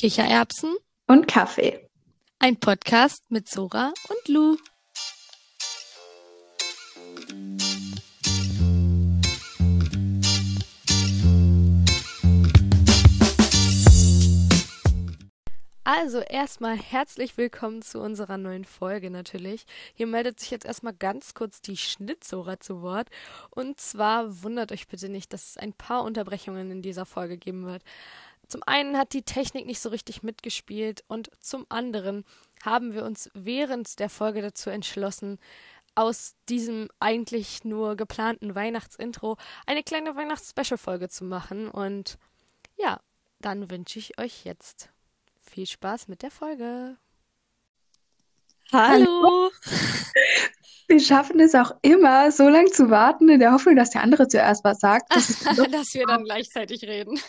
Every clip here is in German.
Kichererbsen und Kaffee. Ein Podcast mit Sora und Lou. Also erstmal herzlich willkommen zu unserer neuen Folge natürlich. Hier meldet sich jetzt erstmal ganz kurz die Schnittsora zu Wort. Und zwar wundert euch bitte nicht, dass es ein paar Unterbrechungen in dieser Folge geben wird. Zum einen hat die Technik nicht so richtig mitgespielt und zum anderen haben wir uns während der Folge dazu entschlossen, aus diesem eigentlich nur geplanten Weihnachtsintro eine kleine Weihnachts-Special-Folge zu machen. Und ja, dann wünsche ich euch jetzt viel Spaß mit der Folge. Hallo! Wir schaffen es auch immer, so lange zu warten, in der Hoffnung, dass der andere zuerst was sagt. Dass, dass wir dann gleichzeitig reden.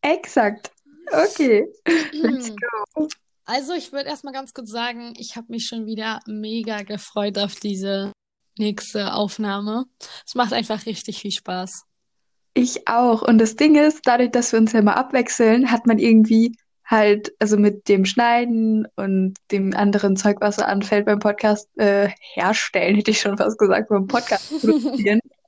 Exakt. Okay. Let's go. Also, ich würde erstmal ganz kurz sagen, ich habe mich schon wieder mega gefreut auf diese nächste Aufnahme. Es macht einfach richtig viel Spaß. Ich auch. Und das Ding ist, dadurch, dass wir uns ja immer abwechseln, hat man irgendwie halt, also mit dem Schneiden und dem anderen Zeug, was so anfällt beim Podcast äh, herstellen, hätte ich schon fast gesagt, beim Podcast produzieren,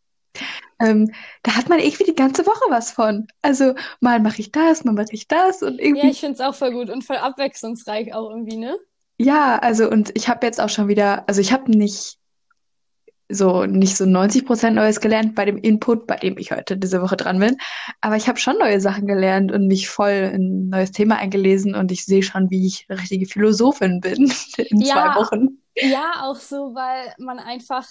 ähm, da hat man irgendwie die ganze Woche was von. Also mal mache ich das, mal mache ich das und irgendwie. Ja, ich finde es auch voll gut und voll abwechslungsreich auch irgendwie, ne? Ja, also und ich habe jetzt auch schon wieder, also ich habe nicht so nicht so 90 Prozent Neues gelernt bei dem Input, bei dem ich heute diese Woche dran bin. Aber ich habe schon neue Sachen gelernt und mich voll in ein neues Thema eingelesen und ich sehe schon, wie ich richtige Philosophin bin in ja, zwei Wochen. Ja, auch so, weil man einfach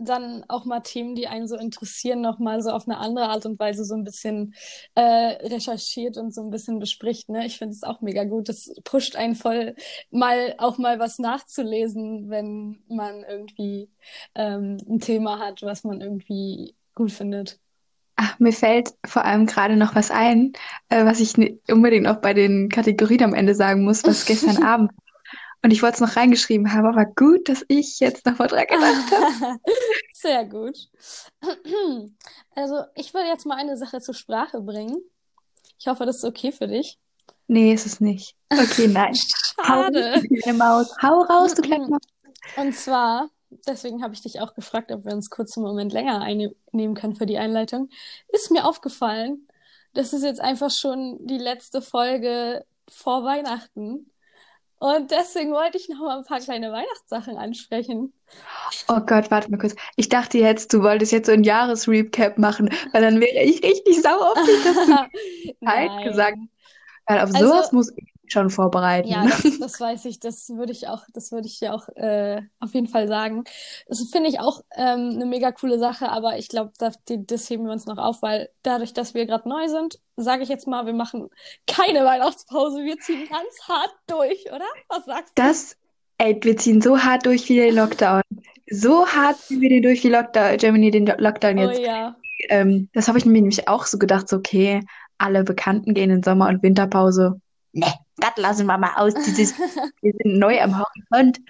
dann auch mal Themen, die einen so interessieren, nochmal so auf eine andere Art und Weise so ein bisschen äh, recherchiert und so ein bisschen bespricht. Ne? Ich finde es auch mega gut. Das pusht einen voll, mal auch mal was nachzulesen, wenn man irgendwie ähm, ein Thema hat, was man irgendwie gut findet. Ach, mir fällt vor allem gerade noch was ein, äh, was ich unbedingt auch bei den Kategorien am Ende sagen muss, was gestern Abend und ich wollte es noch reingeschrieben haben, aber gut, dass ich jetzt noch mal dran gedacht habe. Sehr gut. Also, ich will jetzt mal eine Sache zur Sprache bringen. Ich hoffe, das ist okay für dich. Nee, ist es nicht. Okay, nein. Schade. Hau, du kleine Maus. Hau raus, du kleine Maus. Und zwar, deswegen habe ich dich auch gefragt, ob wir uns kurz einen Moment länger einnehmen können für die Einleitung, ist mir aufgefallen, das ist jetzt einfach schon die letzte Folge vor Weihnachten. Und deswegen wollte ich noch mal ein paar kleine Weihnachtssachen ansprechen. Oh Gott, warte mal kurz. Ich dachte jetzt, du wolltest jetzt so ein Jahresrecap machen, weil dann wäre ich richtig sauer auf dich, dass du Zeit gesagt Weil auf also, sowas muss ich schon vorbereiten. Ja, das, das weiß ich. Das würde ich auch, das würde ich dir auch äh, auf jeden Fall sagen. Das finde ich auch ähm, eine mega coole Sache, aber ich glaube, das, das heben wir uns noch auf, weil dadurch, dass wir gerade neu sind, sage ich jetzt mal, wir machen keine Weihnachtspause. Wir ziehen ganz hart durch, oder? Was sagst du? Das, ey, wir ziehen so hart durch wie den Lockdown. So hart ziehen wir den durch wie Lockdown, Germany den Lockdown jetzt. Oh ja. Ähm, das habe ich mir nämlich auch so gedacht, so, okay, alle Bekannten gehen in Sommer- und Winterpause. Ne, das lassen wir mal aus. Dieses, wir sind neu am Horizont.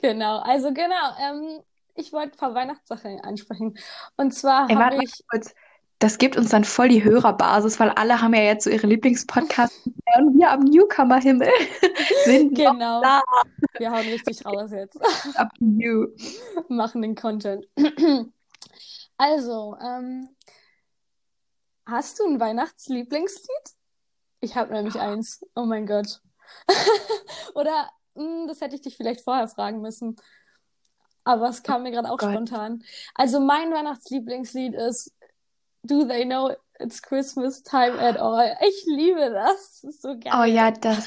Genau, also genau. Ähm, ich wollte ein paar Weihnachtssachen ansprechen. Und zwar habe ich. Kurz. Das gibt uns dann voll die Hörerbasis, weil alle haben ja jetzt so ihre Lieblingspodcasts und wir am Newcomer-Himmel sind genau. da. Wir hauen richtig raus jetzt. Up to you. Machen den Content. Also, ähm, hast du ein Weihnachtslieblingslied? Ich habe nämlich eins. Oh mein Gott. Oder mh, hm, das hätte ich dich vielleicht vorher fragen müssen. Aber es kam mir gerade auch oh spontan. Also mein Weihnachtslieblingslied ist Do They Know It's Christmas Time at All. Ich liebe das. Das ist so geil. Oh ja, das,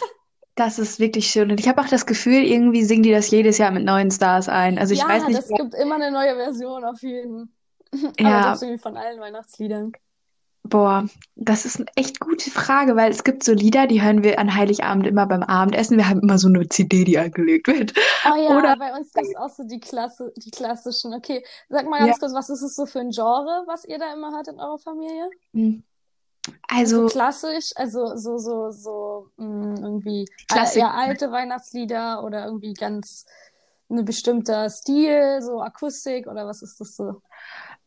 das ist wirklich schön. Und ich habe auch das Gefühl, irgendwie singen die das jedes Jahr mit neuen Stars ein. Also ich ja, weiß nicht. Es gibt immer eine neue Version auf jeden. Ja. Aber das irgendwie von allen Weihnachtsliedern. Boah, das ist eine echt gute Frage, weil es gibt so Lieder, die hören wir an Heiligabend immer beim Abendessen. Wir haben immer so eine CD, die angelegt wird. Oh ja, Oder bei uns gibt es auch so die, Klasse, die klassischen. Okay, sag mal ganz ja. kurz, was ist es so für ein Genre, was ihr da immer hört in eurer Familie? Hm. Also, also klassisch, also so, so, so mh, hm, irgendwie Klassik. eher alte Weihnachtslieder oder irgendwie ganz ein bestimmter Stil, so Akustik oder was ist das so?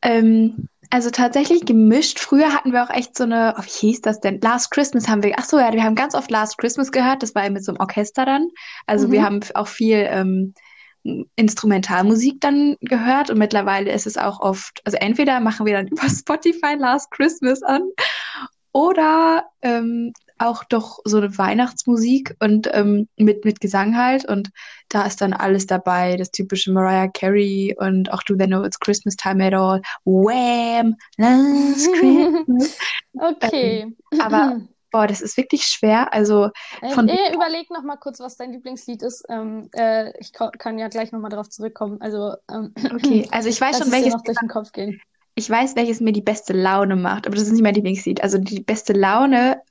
Ähm, also tatsächlich gemischt. Früher hatten wir auch echt so eine, oh, wie hieß das denn? Last Christmas haben wir, ach so, ja, wir haben ganz oft Last Christmas gehört. Das war ja mit so einem Orchester dann. Also wir Mhm. haben auch viel ähm, Instrumentalmusik dann gehört und mittlerweile ist es auch oft, also entweder machen wir dann über Spotify Last Christmas an oder ähm, auch doch so eine Weihnachtsmusik und ähm, mit, mit Gesang halt. Und da ist dann alles dabei, das typische Mariah Carey und auch Do They Know It's Christmas Time at All, Wham! Last Christmas. Okay. aber boah, das ist wirklich schwer. Also Äh, von äh, überleg noch mal kurz, was dein Lieblingslied ist. Ähm, äh, ich kann ja gleich noch mal drauf zurückkommen. Also, ähm, okay, also ich weiß schon, welches noch durch den Kopf gehen. ich weiß, welches mir die beste Laune macht, aber das ist nicht mein Lieblingslied. Also die beste Laune,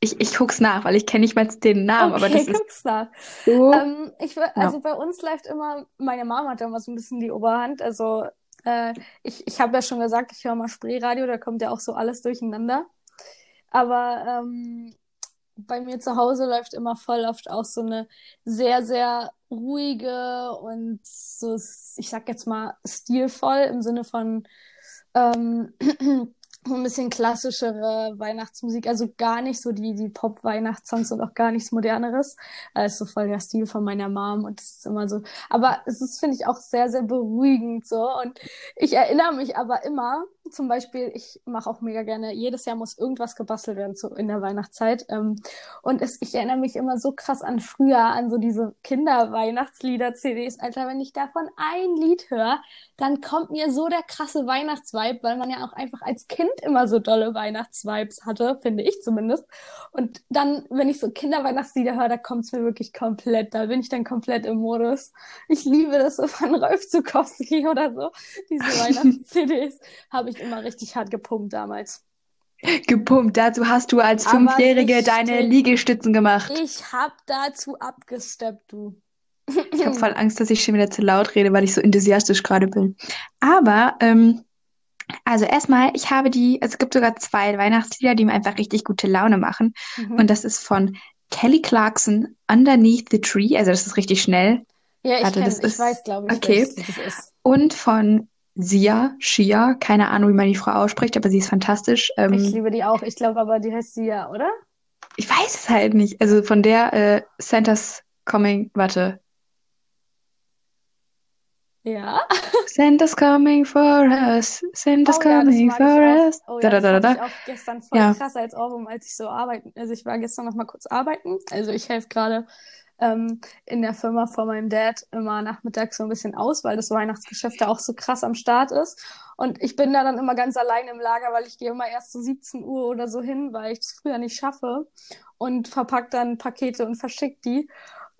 ich, ich guck's nach, weil ich kenne nicht mal den Namen, aber das Okay, ist guck's nach. so. Ähm, ich, Ja. also bei uns läuft immer, meine Mama hat immer so ein bisschen die Oberhand. Also äh, ich, ich habe ja schon gesagt, ich höre mal Spreeradio, da kommt ja auch so alles durcheinander. Aber ähm, bei mir zu Hause läuft immer voll oft auch so eine sehr, sehr ruhige und so, ich sag jetzt mal, stilvoll im Sinne von ähm, ein bisschen klassischere Weihnachtsmusik, also gar nicht so die, die Pop-Weihnachtssongs und auch gar nichts Moderneres. Das ist so voll der Stil von meiner Mom und das ist immer so. Aber es ist, finde ich, auch sehr, sehr beruhigend so. Und ich erinnere mich aber immer, zum Beispiel, ich mache auch mega gerne, jedes Jahr muss irgendwas gebastelt werden so in der Weihnachtszeit. Ähm, und es, ich erinnere mich immer so krass an früher, an so diese Kinder-Weihnachtslieder-CDs. Alter, wenn ich davon ein Lied höre, dann kommt mir so der krasse Weihnachtsvibe, weil man ja auch einfach als Kind immer so dolle Weihnachtsvibes hatte, finde ich zumindest. Und dann, wenn ich so Kinderweihnachtslieder höre, da kommt es mir wirklich komplett, da bin ich dann komplett im Modus. Ich liebe das so von Rolf Zukowski oder so. Diese Weihnachts-CDs habe ich immer richtig hart gepumpt damals. Gepumpt. Dazu hast du als Aber Fünfjährige deine. Liegestützen gemacht. Ich hab dazu abgesteppt, du. Ich habe voll Angst, dass ich schon wieder zu laut rede, weil ich so enthusiastisch gerade bin. Aber, ähm, also erstmal, ich habe die, es gibt sogar zwei Weihnachtslieder, die mir einfach richtig gute Laune machen. Mhm. Und das ist von Kelly Clarkson, Underneath the Tree. Also das ist richtig schnell. Ja, ich Warte, kenn, das ich ist- weiß, glaube ich, okay. Lied das ist. Und von Sia, Shia, keine Ahnung, wie man die Frau ausspricht, aber sie ist fantastisch. Ähm, Ich liebe die auch. Ich glaube aber, die heißt Sia, oder? ich weiß es halt nicht. Also von der äh, Santa's Coming, warte. Ja. Santa's coming for us. Santa's Oh ja, coming mag for us. Oh Da, ja, da, da, hatte da. ich auch gestern voll Ja. krass als Ohrwurm, als ich so arbeiten. Also ich war gestern noch mal kurz arbeiten. Also ich helfe gerade ähm, in der Firma von meinem Dad immer nachmittags so ein bisschen aus, weil das Weihnachtsgeschäft da auch so krass am Start ist. Und ich bin da dann immer ganz allein im Lager, weil ich gehe immer erst so 17 Uhr oder so hin, weil ich es früher nicht schaffe und verpack dann Pakete und verschick die.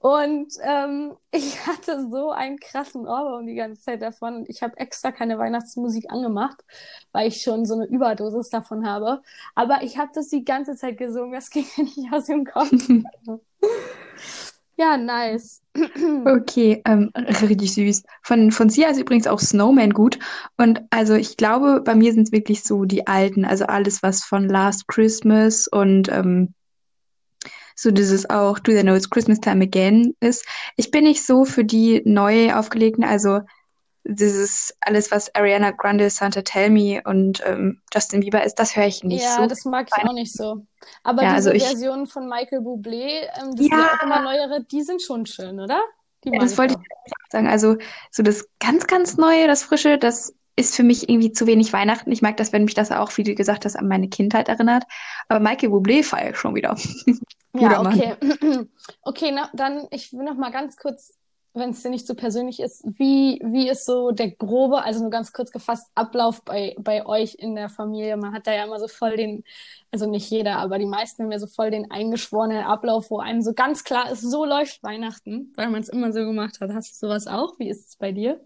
Und ähm, ich hatte so einen krassen Ohrwurm die ganze Zeit davon. Ich habe extra keine Weihnachtsmusik angemacht, weil ich schon so eine Überdosis davon habe. Aber ich habe das die ganze Zeit gesungen. Das ging mir nicht aus dem Kopf. Ja, nice. Okay, ähm, richtig süß. Von, von Sia ist übrigens auch Snowman gut. Und also ich glaube, bei mir sind es wirklich so die alten, also alles, was von Last Christmas und ähm, so dieses auch Do They Know It's Christmas Time Again ist. Ich bin nicht so für die neu aufgelegten, also dieses alles, was Ariana Grande, Santa Tell Me und ähm, Justin Bieber ist, das höre ich nicht Ja, so. das mag ich auch nicht so. Aber Ja, diese also ich- Versionen von Michael Bublé, ähm, das sind ja Ja. auch immer neuere, die sind schon schön, oder? Die Ja, das ich wollte auch. ich sagen. Also so das ganz, ganz Neue, das Frische, das ist für mich irgendwie zu wenig Weihnachten. Ich mag das, wenn mich das auch, wie du gesagt hast, an meine Kindheit erinnert. Aber Michael Bublé feiere ich schon wieder. Ja, okay. Okay, na, dann, ich will noch mal ganz kurz, wenn es dir nicht so persönlich ist, wie, wie ist so der grobe, also nur ganz kurz gefasst, Ablauf bei, bei euch in der Familie? Man hat da ja immer so voll den, also nicht jeder, aber die meisten haben ja so voll den eingeschworenen Ablauf, wo einem so ganz klar ist, so läuft Weihnachten, weil man es immer so gemacht hat. Hast du sowas auch? Wie ist es bei dir?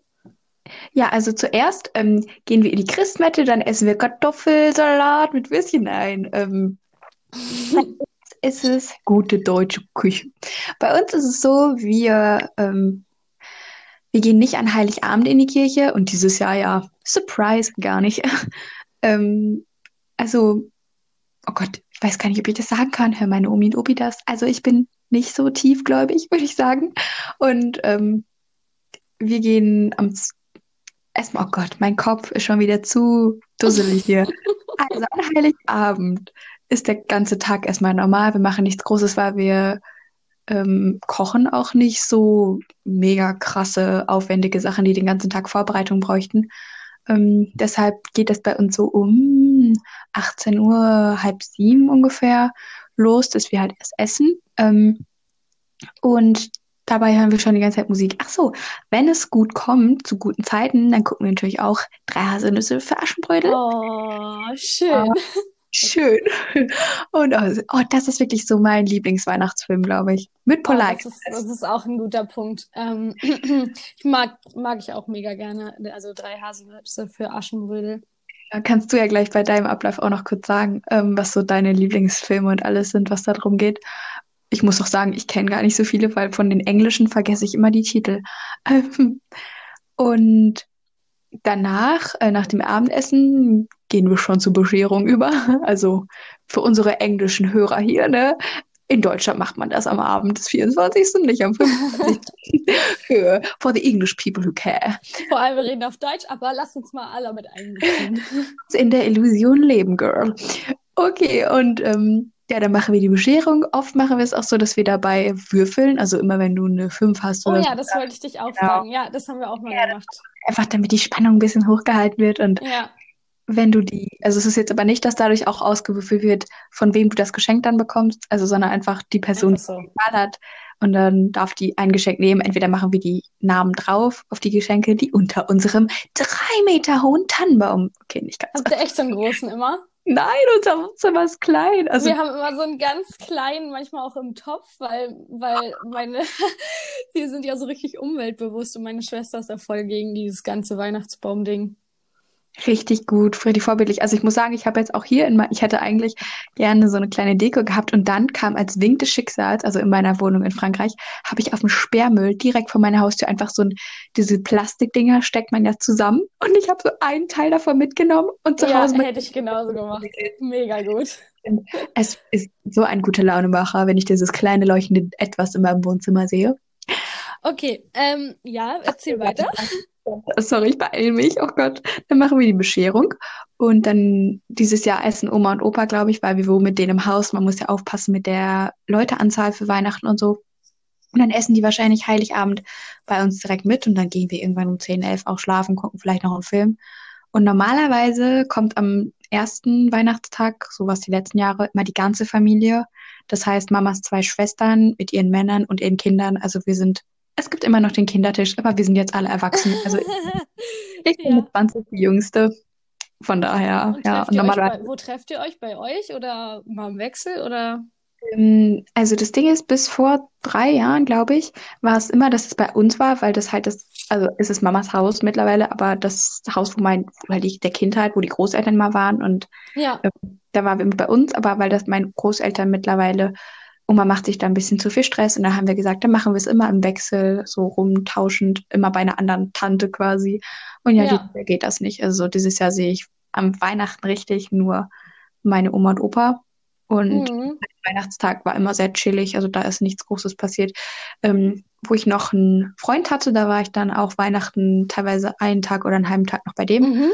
Ja, also zuerst ähm, gehen wir in die Christmette, dann essen wir Kartoffelsalat mit Würstchen ein. Ähm, es ist gute deutsche Küche. Bei uns ist es so, wir, ähm, wir gehen nicht an Heiligabend in die Kirche und dieses Jahr ja, Surprise, gar nicht. ähm, also, oh Gott, ich weiß gar nicht, ob ich das sagen kann. Hör meine Omi und Opi das. Also ich bin nicht so tiefgläubig, würde ich sagen. Und ähm, wir gehen am, erstmal, oh Gott, mein Kopf ist schon wieder zu dusselig hier. Also an Heiligabend ist der ganze Tag erstmal normal. Wir machen nichts Großes, weil wir ähm, kochen auch nicht so mega krasse, aufwendige Sachen, die den ganzen Tag Vorbereitung bräuchten. Ähm, deshalb geht es bei uns so um 18 Uhr, halb sieben ungefähr los, dass wir halt erst essen. Ähm, und dabei hören wir schon die ganze Zeit Musik. Ach so, wenn es gut kommt, zu guten Zeiten, dann gucken wir natürlich auch drei Haselnüsse für Aschenbrödel. Oh, schön. Schön. Und oh, oh, das ist wirklich so mein Lieblingsweihnachtsfilm, glaube ich. Mit Oh, Polite. das ist, das ist auch ein guter Punkt. Ähm, ich mag, mag ich auch mega gerne. Also drei Haselnüsse für Aschenbrödel. Da kannst du ja gleich bei deinem Ablauf auch noch kurz sagen, ähm, was so deine Lieblingsfilme und alles sind, was da drum geht. Ich muss auch sagen, ich kenne gar nicht so viele, weil von den Englischen vergesse ich immer die Titel. Ähm, und danach, äh, nach dem Abendessen, gehen wir schon zur Bescherung über. Also für unsere englischen Hörer hier, ne? In Deutschland macht man das am Abend des 24. und nicht am 25. Für, for the English people who care. Vor allem, wir reden auf Deutsch, aber lass uns mal alle mit einbeziehen. In der Illusion leben, Girl. Okay, und ähm, ja, dann machen wir die Bescherung. Oft machen wir es auch so, dass wir dabei würfeln. Also immer wenn du eine 5 hast Oh oder ja, so, das wollte ich dich auch Genau. fragen. Ja, das haben wir auch mal gemacht. einfach damit die Spannung ein bisschen hochgehalten wird. Und Ja, wenn du die, also es ist jetzt aber nicht, dass dadurch auch ausgewürfelt wird, von wem du das Geschenk dann bekommst, also sondern einfach die Person, einfach so. die die hat. Und dann darf die ein Geschenk nehmen. Entweder machen wir die Namen drauf auf die Geschenke, die unter unserem drei Meter hohen Tannenbaum. Okay, nicht ganz. Habt ihr echt so einen großen immer? Nein, unser Wohnzimmer ist klein. Also Wir haben immer so einen ganz kleinen, manchmal auch im Topf, weil, weil meine, wir sind ja so richtig umweltbewusst und meine Schwester ist da voll gegen dieses ganze Weihnachtsbaum-Ding. Richtig gut, richtig vorbildlich. Also ich muss sagen, ich habe jetzt auch hier in ich hätte eigentlich gerne so eine kleine Deko gehabt und dann kam als Wink des Schicksals, also in meiner Wohnung in Frankreich, habe ich auf dem Sperrmüll direkt vor meiner Haustür einfach so ein, diese Plastikdinger steckt man ja zusammen und ich habe so einen Teil davon mitgenommen und zu Ja, Hause hätte ich genauso gemacht. Mega gut. Es ist so ein guter Launemacher, wenn ich dieses kleine leuchtende Etwas in meinem Wohnzimmer sehe. Okay, ähm, ja, erzähl weiter. Sorry, ich beeile mich. Oh Gott. Dann machen wir die Bescherung. Und dann dieses Jahr essen Oma und Opa, glaube ich, weil wir wohnen mit denen im Haus. Man muss ja aufpassen mit der Leuteanzahl für Weihnachten und so. Und dann essen die wahrscheinlich Heiligabend bei uns direkt mit. Und dann gehen wir irgendwann um 10, 11 auch schlafen, gucken vielleicht noch einen Film. Und normalerweise kommt am ersten Weihnachtstag, so was die letzten Jahre, immer die ganze Familie. Das heißt, Mamas zwei Schwestern mit ihren Männern und ihren Kindern. Also wir sind, es gibt immer noch den Kindertisch, aber wir sind jetzt alle erwachsen. Also ich bin Ja. mit 20 die Jüngste. Von daher, Und ja. normalerweise, bei, wo trefft ihr euch? Bei euch oder mal im Wechsel oder? ähm, also das Ding ist, bis vor drei Jahren, glaube ich, war es immer, dass es bei uns war, weil das halt das, also es ist Mamas Haus mittlerweile, aber das Haus, wo mein, wo halt die, der Kindheit, wo die Großeltern mal waren und Ja, da waren wir mit bei uns, aber weil das meine Großeltern mittlerweile, Oma macht sich da ein bisschen zu viel Stress und dann haben wir gesagt, dann machen wir es immer im Wechsel, so rumtauschend, immer bei einer anderen Tante quasi. Und ja, Ja. dieses Jahr geht das nicht. Also dieses Jahr sehe ich am Weihnachten richtig nur meine Oma und Opa. Und mhm. Weihnachtstag war immer sehr chillig, also da ist nichts Großes passiert. Ähm, wo ich noch einen Freund hatte, da war ich dann auch Weihnachten teilweise einen Tag oder einen halben Tag noch bei dem. Mhm.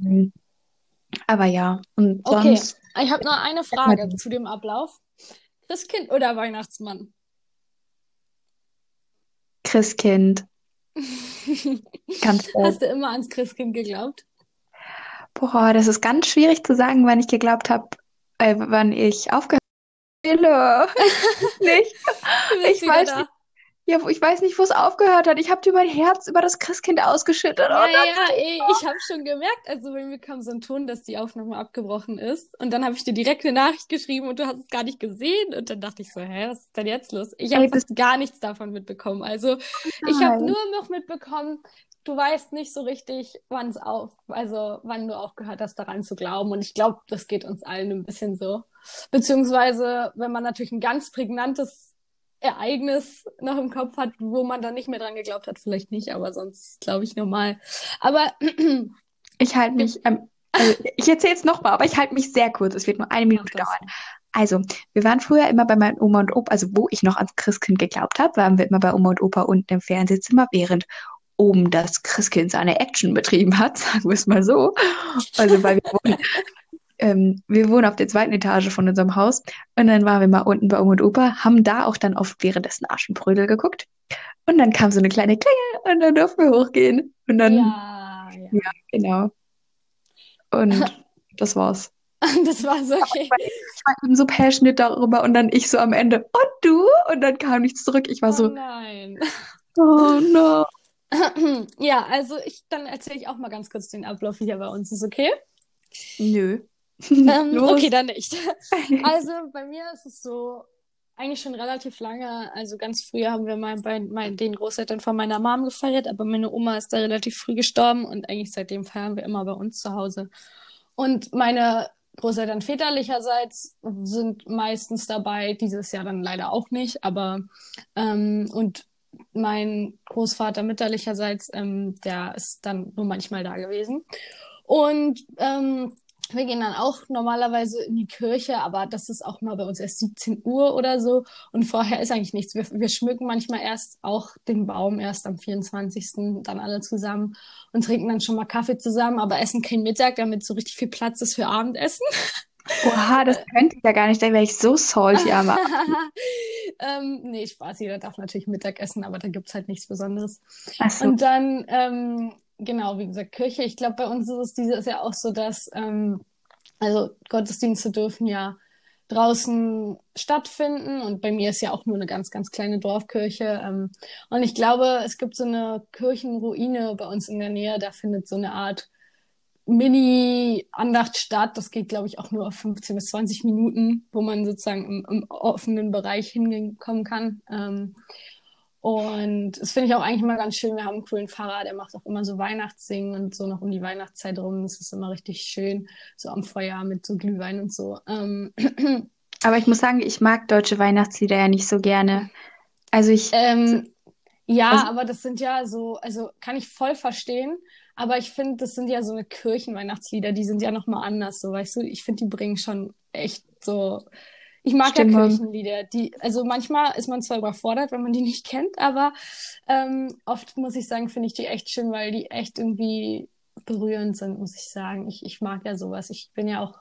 Ähm, Aber ja, und Okay, sonst, ich habe noch eine Frage zu dem Ablauf. Christkind oder Weihnachtsmann? Christkind, ganz. Hast du immer ans Christkind geglaubt? Boah, das ist ganz schwierig zu sagen, wann ich geglaubt habe, äh, wann ich aufgehört habe. Nicht. Ich weiß nicht. Ja, ich weiß nicht, wo es aufgehört hat. Ich habe dir mein Herz über das Christkind ausgeschüttet. Ja, das ja, ey, ich habe schon gemerkt, also bei mir kam so ein Ton, dass die Aufnahme abgebrochen ist. Und dann habe ich dir direkt eine Nachricht geschrieben und du hast es gar nicht gesehen. Und dann dachte ich so, hä, was ist denn jetzt los? Ich habe fast gar nichts davon mitbekommen. Also ich habe Nein. nur noch mitbekommen, du weißt nicht so richtig, wann es auf, also wann du aufgehört hast, daran zu glauben. Und ich glaube, das geht uns allen ein bisschen so. Beziehungsweise, wenn man natürlich ein ganz prägnantes Ereignis noch im Kopf hat, wo man dann nicht mehr dran geglaubt hat, vielleicht nicht, aber sonst glaube ich normal. Aber Ich halte mich, ähm, also ich erzähle es nochmal, aber ich halte mich sehr kurz. Es wird nur eine Minute dauern. Also, wir waren früher immer bei meinen Oma und Opa, also wo ich noch ans Christkind geglaubt habe, waren wir immer bei Oma und Opa unten im Fernsehzimmer, während oben das Christkind seine Action betrieben hat, sagen wir es mal so. Also weil wir wohnen, ähm, wir wohnen auf der zweiten Etage von unserem Haus und dann waren wir mal unten bei Oma und Opa, haben da auch dann oft währenddessen Aschenbrödel geguckt und dann kam so eine kleine Klingel und dann durften wir hochgehen und dann, Ja, ja. ja, genau. Und das war's. Das war so okay. Ich war eben so passionate darüber und dann ich so am Ende, und du? Und dann kam nichts zurück. Ich war Oh so, nein. oh no. Ja, also ich, dann erzähle ich auch mal ganz kurz den Ablauf hier bei uns. Ist okay? Nö. Ähm, okay, dann nicht. Also bei mir ist es so, eigentlich schon relativ lange. Also ganz früh haben wir mal bei mein, den Großeltern von meiner Mom gefeiert, aber meine Oma ist da relativ früh gestorben und eigentlich seitdem feiern wir immer bei uns zu Hause. Und meine Großeltern väterlicherseits sind meistens dabei, dieses Jahr dann leider auch nicht, aber ähm, und mein Großvater mütterlicherseits, ähm, der ist dann nur manchmal da gewesen. Und ähm, wir gehen dann auch normalerweise in die Kirche, aber das ist auch mal bei uns erst 17 Uhr oder so. Und vorher ist eigentlich nichts. Wir, wir schmücken manchmal erst auch den Baum erst am 24. dann alle zusammen und trinken dann schon mal Kaffee zusammen, aber essen kein Mittag, damit so richtig viel Platz ist für Abendessen. Oha, das könnte ich ja gar nicht, da wäre ich so salty am ähm, nee, Spaß, jeder darf natürlich Mittag essen, aber da gibt's halt nichts Besonderes. So. Und dann, ähm, genau, wie gesagt, Kirche. Ich glaube, bei uns ist es dieses Jahr auch so, dass, ähm, also Gottesdienste dürfen ja draußen stattfinden und bei mir ist ja auch nur eine ganz, ganz kleine Dorfkirche. Ähm, und ich glaube, es gibt so eine Kirchenruine bei uns in der Nähe, da findet so eine Art Mini-Andacht statt. Das geht, glaube ich, auch nur auf 15 bis 20 Minuten, wo man sozusagen im, im offenen Bereich hinkommen kann. Ähm, und das finde ich auch eigentlich immer ganz schön. Wir haben einen coolen Pfarrer, der macht auch immer so Weihnachtssingen und so noch um die Weihnachtszeit rum. Das ist immer richtig schön, so am Feuer mit so Glühwein und so. Ähm, Aber ich muss sagen, ich mag deutsche Weihnachtslieder ja nicht so gerne. Also ich, ähm, ja, Also- aber das sind ja so, also kann ich voll verstehen. Aber ich finde, das sind ja so eine Kirchenweihnachtslieder, die sind ja nochmal anders, so weißt du. Ich finde, die bringen schon echt so. Ich mag ja Stimmung. Kirchenlieder, die, also manchmal ist man zwar überfordert, wenn man die nicht kennt, aber ähm, oft muss ich sagen, finde ich die echt schön, weil die echt irgendwie berührend sind, muss ich sagen. Ich, ich mag ja sowas. Ich bin ja auch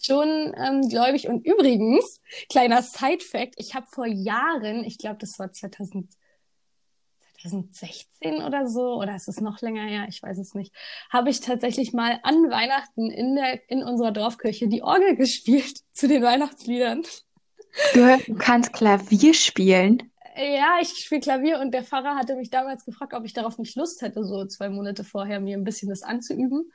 schon ähm, gläubig. Und übrigens, kleiner Side-Fact, ich habe vor Jahren, ich glaube, das war 2000, 2016 oder so, oder ist es noch länger her, ich weiß es nicht, habe ich tatsächlich mal an Weihnachten in der, in unserer Dorfkirche die Orgel gespielt zu den Weihnachtsliedern. du kannst Klavier spielen. Ja, ich spiele Klavier und der Pfarrer hatte mich damals gefragt, ob ich darauf nicht Lust hätte, so zwei Monate vorher mir ein bisschen das anzuüben.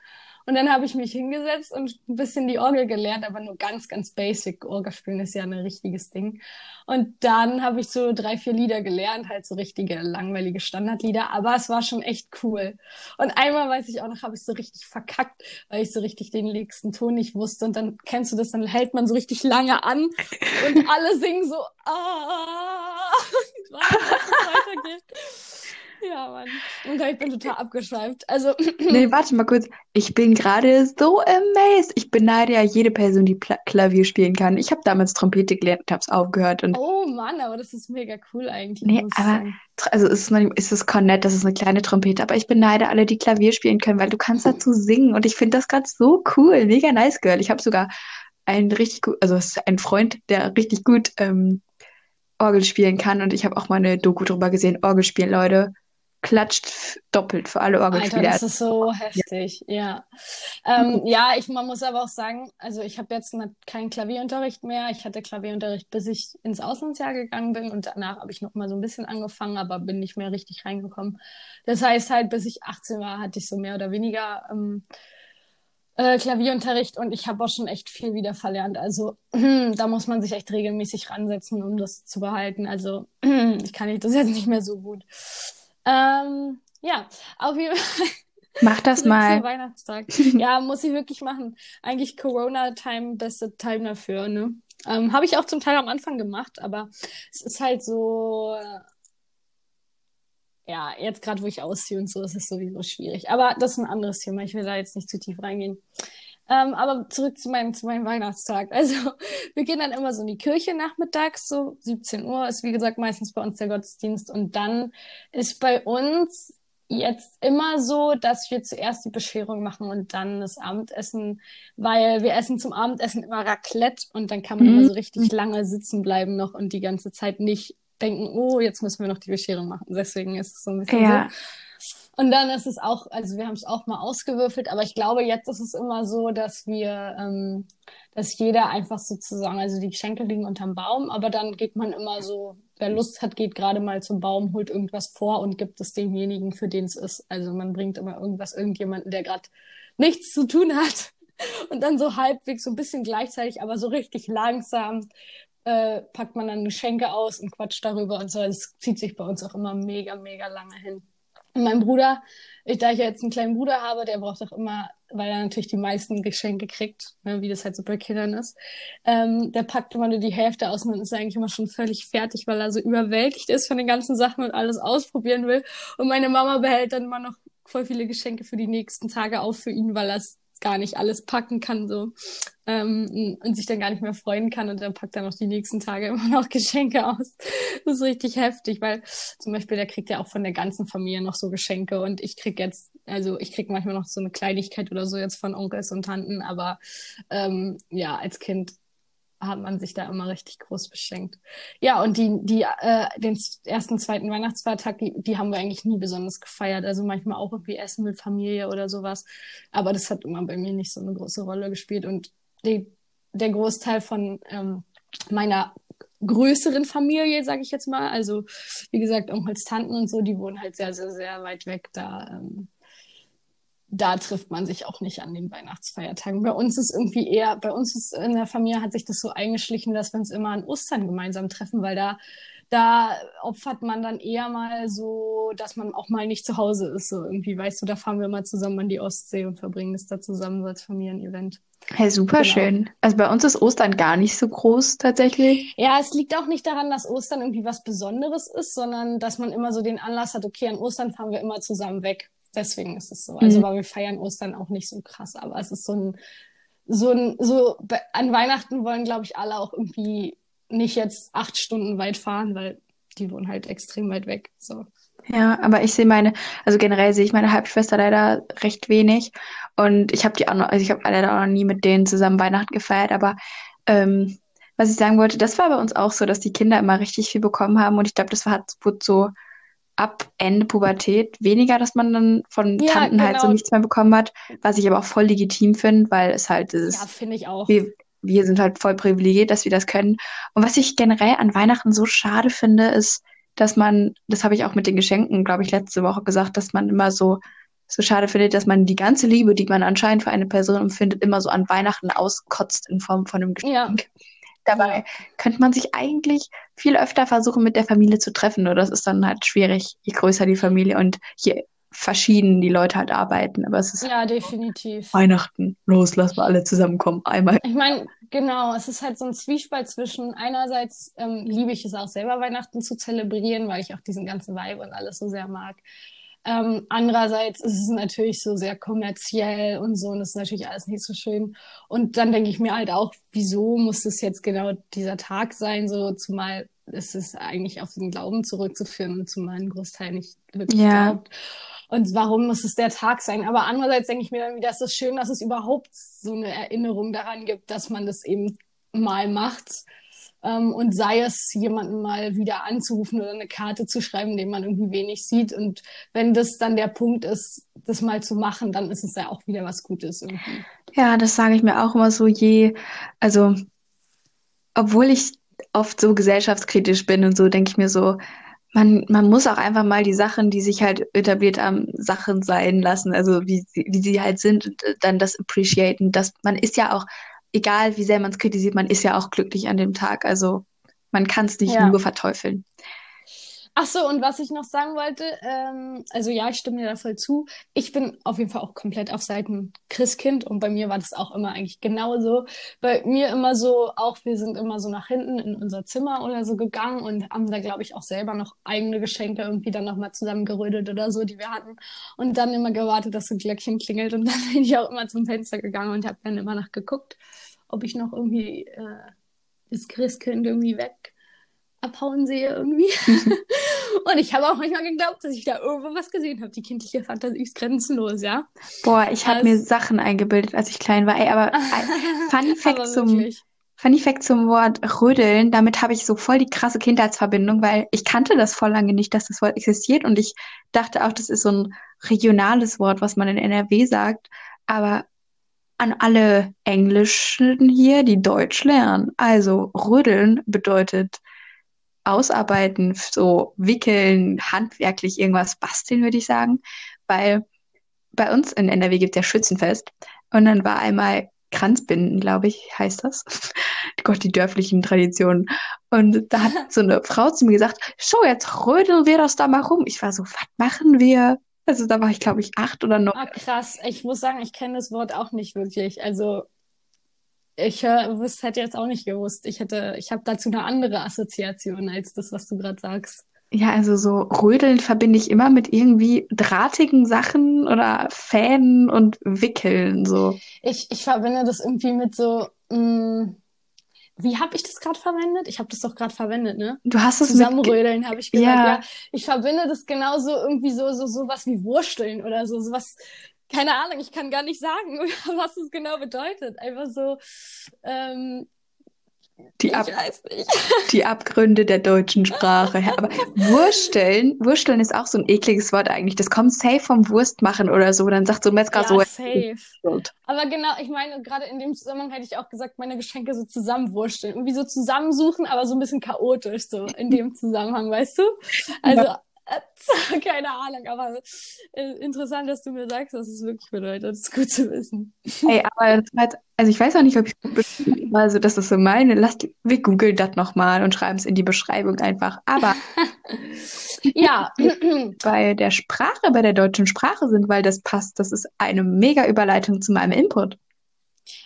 Und dann habe ich mich hingesetzt und ein bisschen die Orgel gelernt, aber nur ganz, ganz basic. Orgel spielen ist ja ein richtiges Ding. Und dann habe ich so drei, vier Lieder gelernt, halt so richtige langweilige Standardlieder, aber es war schon echt cool. Und einmal weiß ich auch noch, habe ich so richtig verkackt, weil ich so richtig den nächsten Ton nicht wusste. Und dann kennst du das, dann hält man so richtig lange an und alle singen so, ah, ich weiß nicht, dass es weitergeht. Ja, Mann. Okay, ich bin total abgeschweift. Also, Nee, warte mal kurz. Ich bin gerade so amazed. Ich beneide ja jede Person, die Pla Klavier spielen kann. Ich habe damals Trompete gelernt und habe es aufgehört. Und oh Mann, aber das ist mega cool eigentlich, Nee, aber- sagen. also ist es, manchmal- ist es Kornett, das ist eine kleine Trompete, aber ich beneide alle, die Klavier spielen können, weil du kannst dazu singen und ich finde das gerade so cool. Mega nice, Girl. Ich habe sogar einen richtig gut, also es ist ein Freund, der richtig gut ähm, Orgel spielen kann und ich habe auch mal eine Doku drüber gesehen. Orgel spielen, Leute. Klatscht doppelt für alle Alter, Orgelspieler. das ist so heftig, ja. Ähm, ja, ich, man muss aber auch sagen, also ich habe jetzt keinen Klavierunterricht mehr. Ich hatte Klavierunterricht, bis ich ins Auslandsjahr gegangen bin und danach habe ich noch mal so ein bisschen angefangen, aber bin nicht mehr richtig reingekommen. Das heißt halt, bis ich 18 war, hatte ich so mehr oder weniger ähm, äh, Klavierunterricht und ich habe auch schon echt viel wieder verlernt. Also da muss man sich echt regelmäßig ransetzen, um das zu behalten. Also ich kann ich das jetzt nicht mehr so gut. Ähm, ja, auf jeden Fall. Mach das mal. Weihnachtstag. Ja, muss ich wirklich machen. Eigentlich Corona-Time, beste Time dafür, ne? Ähm, Habe ich auch zum Teil am Anfang gemacht, aber es ist halt so, äh, ja, jetzt gerade, wo ich ausziehe und so, ist es sowieso schwierig. Aber das ist ein anderes Thema. Ich will da jetzt nicht zu tief reingehen. Ähm, aber zurück zu meinem, zu meinem Weihnachtstag. Also, wir gehen dann immer so in die Kirche nachmittags, so 17 Uhr ist wie gesagt meistens bei uns der Gottesdienst und dann ist bei uns jetzt immer so, dass wir zuerst die Bescherung machen und dann das Abendessen, weil wir essen zum Abendessen immer Raclette und dann kann man mhm. immer so richtig lange sitzen bleiben noch und die ganze Zeit nicht denken, oh, jetzt müssen wir noch die Bescherung machen. Deswegen ist es so ein bisschen ja. so. Und dann ist es auch, also wir haben es auch mal ausgewürfelt, aber ich glaube, jetzt ist es immer so, dass wir, ähm, dass jeder einfach sozusagen, also die Geschenke liegen unterm Baum, aber dann geht man immer so, wer Lust hat, geht gerade mal zum Baum, holt irgendwas vor und gibt es demjenigen, für den es ist. Also man bringt immer irgendwas irgendjemanden, der gerade nichts zu tun hat. Und dann so halbwegs, so ein bisschen gleichzeitig, aber so richtig langsam äh, packt man dann Geschenke aus und quatscht darüber und so. Es zieht sich bei uns auch immer mega, mega lange hin. Und mein Bruder, ich, da ich ja jetzt einen kleinen Bruder habe, der braucht auch immer, weil er natürlich die meisten Geschenke kriegt, ne, wie das halt so bei Kindern ist, ähm, der packt immer nur die Hälfte aus und dann ist er eigentlich immer schon völlig fertig, weil er so überwältigt ist von den ganzen Sachen und alles ausprobieren will. Und meine Mama behält dann immer noch voll viele Geschenke für die nächsten Tage auf für ihn, weil er es gar nicht alles packen kann so ähm, und sich dann gar nicht mehr freuen kann und dann packt er noch die nächsten Tage immer noch Geschenke aus. Das ist richtig heftig, weil zum Beispiel der kriegt ja auch von der ganzen Familie noch so Geschenke und ich krieg jetzt, also ich krieg manchmal noch so eine Kleinigkeit oder so jetzt von Onkels und Tanten, aber ähm, ja, als Kind hat man sich da immer richtig groß beschenkt. Ja, und die, die, äh, den ersten, zweiten Weihnachtsfeiertag, die, die haben wir eigentlich nie besonders gefeiert. Also manchmal auch irgendwie Essen mit Familie oder sowas. Aber das hat immer bei mir nicht so eine große Rolle gespielt. Und die, der Großteil von ähm, meiner größeren Familie, sage ich jetzt mal, also wie gesagt, Onkels, Tanten und so, die wohnen halt sehr, sehr, sehr weit weg. Da ähm, da trifft man sich auch nicht an den Weihnachtsfeiertagen. Bei uns ist irgendwie eher, bei uns ist in der Familie hat sich das so eingeschlichen, dass wir uns immer an Ostern gemeinsam treffen, weil da da opfert man dann eher mal so, dass man auch mal nicht zu Hause ist. So irgendwie, weißt du, da fahren wir mal zusammen an die Ostsee und verbringen das da zusammen so als Familienevent. Hey, super genau. schön. Also bei uns ist Ostern gar nicht so groß tatsächlich. Ja, es liegt auch nicht daran, dass Ostern irgendwie was Besonderes ist, sondern dass man immer so den Anlass hat, okay, an Ostern fahren wir immer zusammen weg. Deswegen ist es so. Also, mhm. weil wir feiern Ostern auch nicht so krass, aber es ist so ein, so ein, so, an Weihnachten wollen, glaube ich, alle auch irgendwie nicht jetzt acht Stunden weit fahren, weil die wohnen halt extrem weit weg, so. Ja, aber ich sehe meine, also generell sehe ich meine Halbschwester leider recht wenig und ich habe die auch noch, also ich habe leider auch noch nie mit denen zusammen Weihnachten gefeiert, aber ähm, was ich sagen wollte, das war bei uns auch so, dass die Kinder immer richtig viel bekommen haben und ich glaube, das war, wurde so ab Ende Pubertät weniger, dass man dann von ja, Tanten genau. halt so genau. nichts mehr bekommen hat, was ich aber auch voll legitim finde, weil es halt ist. Ja, finde ich auch. Wir, wir sind halt voll privilegiert, dass wir das können. Und was ich generell an Weihnachten so schade finde, ist, dass man, das habe ich auch mit den Geschenken, glaube ich, letzte Woche gesagt, dass man immer so so schade findet, dass man die ganze Liebe, die man anscheinend für eine Person empfindet, immer so an Weihnachten auskotzt in Form von einem Geschenk. Ja. Dabei ja. könnte man sich eigentlich viel öfter versuchen, mit der Familie zu treffen. Nur das ist dann halt schwierig, je größer die Familie und je verschieden die Leute halt arbeiten. Aber es ist ja definitiv Weihnachten. Los, lass mal alle zusammenkommen. Einmal. Ich meine, genau, es ist halt so ein Zwiespalt zwischen einerseits ähm, liebe ich es auch selber Weihnachten zu zelebrieren, weil ich auch diesen ganzen Vibe und alles so sehr mag. Ähm, andererseits ist es natürlich so sehr kommerziell und so und das ist natürlich alles nicht so schön. Und dann denke ich mir halt auch, wieso muss es jetzt genau dieser Tag sein, so zumal ist es eigentlich auf den Glauben zurückzuführen und zumal ein Großteil nicht wirklich ja. glaubt. Und warum muss es der Tag sein? Aber andererseits denke ich mir dann wieder, es ist schön, dass es überhaupt so eine Erinnerung daran gibt, dass man das eben mal macht ähm, und sei es, jemanden mal wieder anzurufen oder eine Karte zu schreiben, den man irgendwie wenig sieht. Und wenn das dann der Punkt ist, das mal zu machen, dann ist es ja auch wieder was Gutes irgendwie. Ja, das sage ich mir auch immer so je, also obwohl ich oft so gesellschaftskritisch bin und so, denke ich mir so, man, man muss auch einfach mal die Sachen, die sich halt etabliert haben, Sachen sein lassen, also wie, wie sie halt sind, dann das appreciaten. Das, man ist ja auch egal wie sehr man es kritisiert, man ist ja auch glücklich an dem Tag. Also man kann es nicht ja. nur verteufeln. Ach so, und was ich noch sagen wollte, ähm, also ja, ich stimme dir da voll zu. Ich bin auf jeden Fall auch komplett auf Seiten Christkind und bei mir war das auch immer eigentlich genauso. Bei mir immer so, auch wir sind immer so nach hinten in unser Zimmer oder so gegangen und haben da, glaube ich, auch selber noch eigene Geschenke irgendwie dann nochmal zusammengerödelt oder so, die wir hatten. Und dann immer gewartet, dass so ein Glöckchen klingelt und dann bin ich auch immer zum Fenster gegangen und habe dann immer nachgeguckt, ob ich noch irgendwie äh, das Christkind irgendwie weg abhauen sehe irgendwie. und ich habe auch manchmal geglaubt, dass ich da irgendwo was gesehen habe. Die kindliche Fantasie ist grenzenlos, ja. Boah, ich habe mir Sachen eingebildet, als ich klein war. Ey, aber Fun Fact zum Funny Fact zum Wort rödeln, damit habe ich so voll die krasse Kindheitsverbindung, weil ich kannte das voll lange nicht, dass das Wort existiert und ich dachte auch, das ist so ein regionales Wort, was man in NRW sagt. Aber an alle Englischen hier, die Deutsch lernen. Also rödeln bedeutet ausarbeiten, so wickeln, handwerklich irgendwas basteln, würde ich sagen. Weil bei uns in NRW gibt es ja Schützenfest. Und dann war einmal Kranzbinden, glaube ich, heißt das. Gott, die dörflichen Traditionen. Und da hat so eine Frau zu mir gesagt, so, jetzt rödeln wir das da mal rum. Ich war so, was machen wir? Also da war ich, glaube ich, acht oder neun. Ah, krass. Ich muss sagen, ich kenne das Wort auch nicht wirklich. Also ich äh, hätte jetzt auch nicht gewusst. Ich hätte, ich habe dazu eine andere Assoziation als das, was du gerade sagst. Ja, also so Rödeln verbinde ich immer mit irgendwie drahtigen Sachen oder Fäden und Wickeln so. Ich, ich verbinde das irgendwie mit so, mh, mm, wie habe ich das gerade verwendet? Ich habe das doch gerade verwendet, ne? Du hast es Zusammenrödeln, habe ich gesagt. Ja. ja. Ich verbinde das genauso irgendwie so so so was wie Wursteln oder so sowas. Keine Ahnung, ich kann gar nicht sagen, was es genau bedeutet. Einfach so ähm, die, Ab die Abgründe der deutschen Sprache. Aber Wursteln, Wursteln ist auch so ein ekliges Wort eigentlich. Das kommt safe vom Wurstmachen oder so. Dann sagt so Metzger ja, so. safe. Aber genau, ich meine, gerade in dem Zusammenhang hätte ich auch gesagt, meine Geschenke so zusammenwursteln. Irgendwie so zusammensuchen, aber so ein bisschen chaotisch, so in dem Zusammenhang, weißt du? Also, ja. Keine Ahnung, aber äh, interessant, dass du mir sagst, was es wirklich bedeutet. Das ist gut zu wissen. Hey, aber das war jetzt, also ich weiß auch nicht, ob ich es also das ist so meine. Lasst, wir googeln das nochmal und schreiben es in die Beschreibung einfach. Aber ja, bei der Sprache, bei der deutschen Sprache sind, weil das passt, das ist eine mega Überleitung zu meinem Input.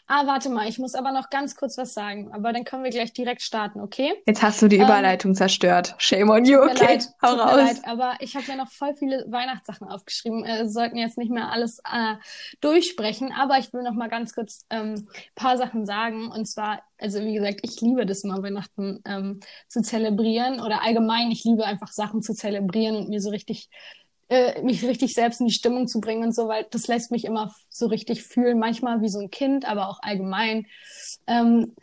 Ah, warte mal, ich muss aber noch ganz kurz was sagen. Aber dann können wir gleich direkt starten, okay? Jetzt hast du die ähm, Überleitung ähm, zerstört. Shame on you, okay? Leid, Hau tut raus. Mir leid, aber ich habe mir noch voll viele Weihnachtssachen aufgeschrieben. Äh, sollten jetzt nicht mehr alles äh, durchsprechen, aber ich will noch mal ganz kurz ähm, paar Sachen sagen. Und zwar, also wie gesagt, ich liebe das mal, Weihnachten ähm, zu zelebrieren oder allgemein, ich liebe einfach Sachen zu zelebrieren und mir so richtig äh, mich richtig selbst in die Stimmung zu bringen und so, weil das lässt mich immer so richtig fühlen, manchmal wie so ein Kind, aber auch allgemein. Ähm,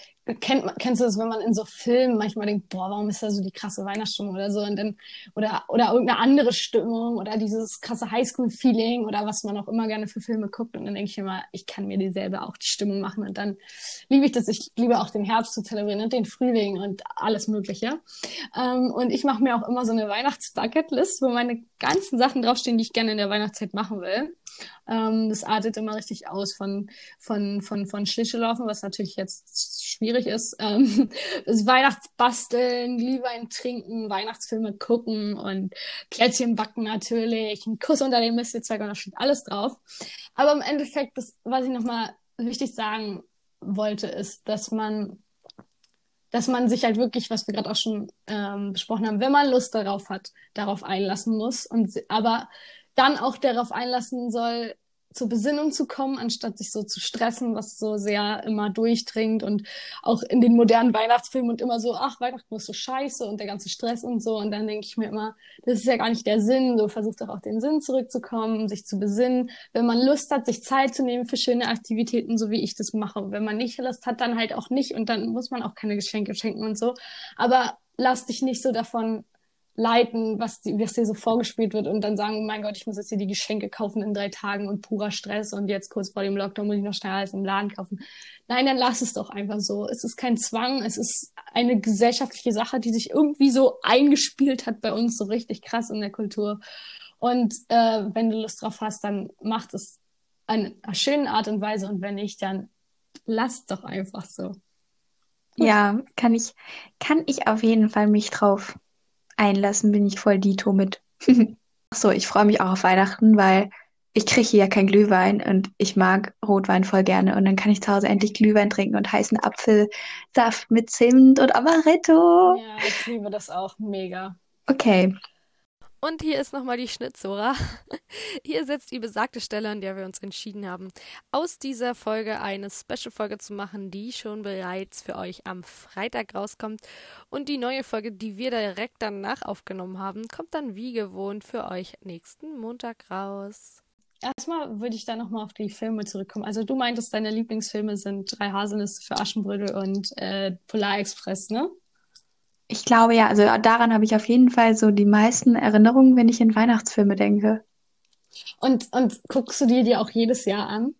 kennt, kennst du das, wenn man in so Filmen manchmal denkt, boah, warum ist da so die krasse Weihnachtsstimmung oder so und dann, oder, oder irgendeine andere Stimmung oder dieses krasse Highschool-Feeling oder was man auch immer gerne für Filme guckt und dann denke ich immer, ich kann mir dieselbe auch die Stimmung machen und dann liebe ich das, ich liebe auch den Herbst zu zelebrieren und den Frühling und alles mögliche. Ähm, und ich mache mir auch immer so eine Weihnachts-Bucket-List, wo meine ganzen Sachen draufstehen, die ich gerne in der Weihnachtszeit machen will. Ähm, das artet immer richtig aus von, von, von, von Schlittschuhlaufen, was natürlich jetzt schwierig ist. Ähm, das Weihnachtsbasteln, Glühwein trinken, Weihnachtsfilme gucken und Plätzchen backen natürlich, ein Kuss unter dem Mistelzweig und da steht alles drauf. Aber im Endeffekt, das, was ich nochmal wichtig sagen wollte, ist, dass man dass man sich halt wirklich, was wir gerade auch schon ähm, besprochen haben, wenn man Lust darauf hat, darauf einlassen muss und aber dann auch darauf einlassen soll, zur Besinnung zu kommen, anstatt sich so zu stressen, was so sehr immer durchdringt und auch in den modernen Weihnachtsfilmen und immer so, ach, Weihnachten ist so scheiße und der ganze Stress und so. Und dann denke ich mir immer, das ist ja gar nicht der Sinn. So versucht doch auch den Sinn zurückzukommen, sich zu besinnen. Wenn man Lust hat, sich Zeit zu nehmen für schöne Aktivitäten, so wie ich das mache. Wenn man nicht Lust hat, dann halt auch nicht und dann muss man auch keine Geschenke schenken und so. Aber lass dich nicht so davon leiten, was, die, was dir so vorgespielt wird und dann sagen, oh mein Gott, ich muss jetzt hier die Geschenke kaufen in drei Tagen und purer Stress und jetzt kurz vor dem Lockdown muss ich noch schneller als im Laden kaufen. Nein, dann lass es doch einfach so. Es ist kein Zwang, es ist eine gesellschaftliche Sache, die sich irgendwie so eingespielt hat bei uns, so richtig krass in der Kultur. Und äh, wenn du Lust drauf hast, dann mach es an einer schönen Art und Weise und wenn nicht, dann lass doch einfach so. Ja, kann ich, kann ich auf jeden Fall mich drauf einlassen, bin ich voll Dito mit. so, ich freue mich auch auf Weihnachten, weil ich kriege hier ja kein Glühwein und ich mag Rotwein voll gerne und dann kann ich zu Hause endlich Glühwein trinken und heißen Apfelsaft mit Zimt und Amaretto. Ja, ich liebe das auch mega. Okay. Und hier ist nochmal die Schnitzohra. Hier sitzt die besagte Stelle, an der wir uns entschieden haben, aus dieser Folge eine Special-Folge zu machen, die schon bereits für euch am Freitag rauskommt. Und die neue Folge, die wir direkt danach aufgenommen haben, kommt dann wie gewohnt für euch nächsten Montag raus. Erstmal würde ich da nochmal auf die Filme zurückkommen. Also du meintest, deine Lieblingsfilme sind Drei Haselnüsse für Aschenbrödel und äh, Polar Express, ne? Ich glaube ja, also daran habe ich auf jeden Fall so die meisten Erinnerungen, wenn ich in Weihnachtsfilme denke. Und, und guckst du dir die auch jedes Jahr an?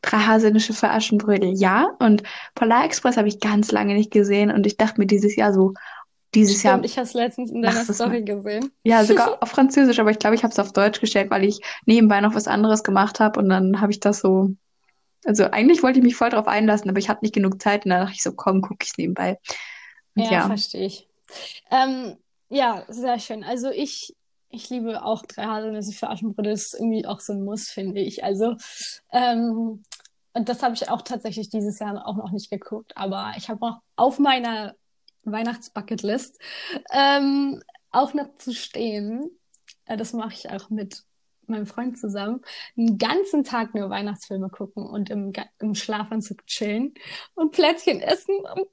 Drei Haselnüsse für Aschenbrödel, ja. Und Polar Express habe ich ganz lange nicht gesehen und ich dachte mir dieses Jahr so, dieses Stimmt, Jahr. ich habe es letztens in deiner Story gesehen. Ja, sogar auf Französisch, aber ich glaube, ich habe es auf Deutsch gestellt, weil ich nebenbei noch was anderes gemacht habe und dann habe ich das so. Also eigentlich wollte ich mich voll drauf einlassen, aber ich hatte nicht genug Zeit und dann dachte ich so, komm, guck ich es nebenbei. Und Ja, ja, verstehe ich. Ähm, ja, sehr schön. Also ich, ich liebe auch drei Haselnüsse für Aschenbrödel. Das ist irgendwie auch so ein Muss, finde ich. Also, ähm, und das habe ich auch tatsächlich dieses Jahr auch noch nicht geguckt, aber ich habe auch auf meiner Weihnachtsbucketlist ähm, auch noch zu stehen. Äh, das mache ich auch mit meinem Freund zusammen. Den ganzen Tag nur Weihnachtsfilme gucken und im, im Schlafanzug chillen und Plätzchen essen und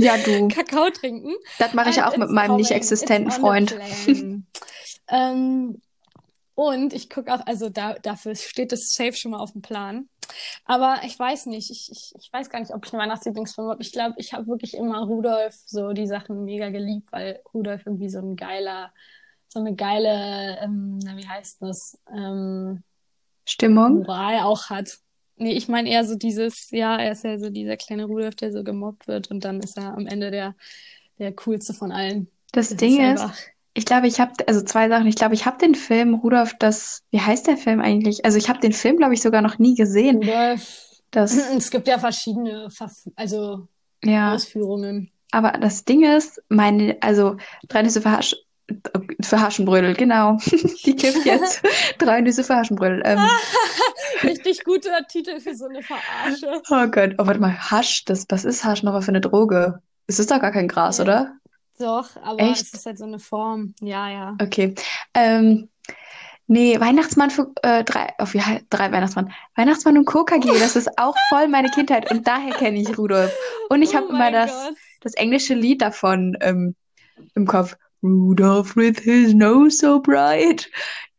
ja, du, Kakao trinken. das mache ich auch mit meinem nicht existenten Freund. ähm, und ich gucke auch, also da, dafür steht das Safe schon mal auf dem Plan. Aber ich weiß nicht, ich, ich, ich weiß gar nicht, ob ich einen Weihnachtslieblingsfilm habe. Ich glaube, ich habe wirklich immer Rudolf so die Sachen mega geliebt, weil Rudolf irgendwie so ein geiler, so eine geile, ähm, na, wie heißt das, ähm, Stimmung. Moral auch hat. Nee, ich meine eher so dieses, ja, er ist ja so dieser kleine Rudolf, der so gemobbt wird und dann ist er am Ende der, der coolste von allen. Das Das Ding ist ist, ich glaube, ich habe, also zwei Sachen. Ich glaube, ich habe den Film Rudolf, das, wie heißt der Film eigentlich? Also ich habe den Film, glaube ich, sogar noch nie gesehen. Rudolf. Das, Es gibt ja verschiedene also ja. Ausführungen. Aber das Ding ist, meine, also drei Nüsse für, für Haschenbrödel, genau. Die kifft jetzt. Drei Nüsse für Haschenbrödel. Ähm, Richtig guter Titel für so eine Verarsche. oh Gott, oh, warte mal, Hasch, das, was ist Hasch nochmal für eine Droge? Es ist doch gar kein Gras, Ja. oder? Doch, aber Echt? es ist halt so eine Form. Ja, ja. Okay. Ähm, nee, Weihnachtsmann für äh, drei, oh, wie drei Weihnachtsmann. Weihnachtsmann und KKG, das ist auch voll meine Kindheit und daher kenne ich Rudolf. Und ich Oh habe immer das, Gott. das englische Lied davon ähm, im Kopf. Rudolph with his nose so bright.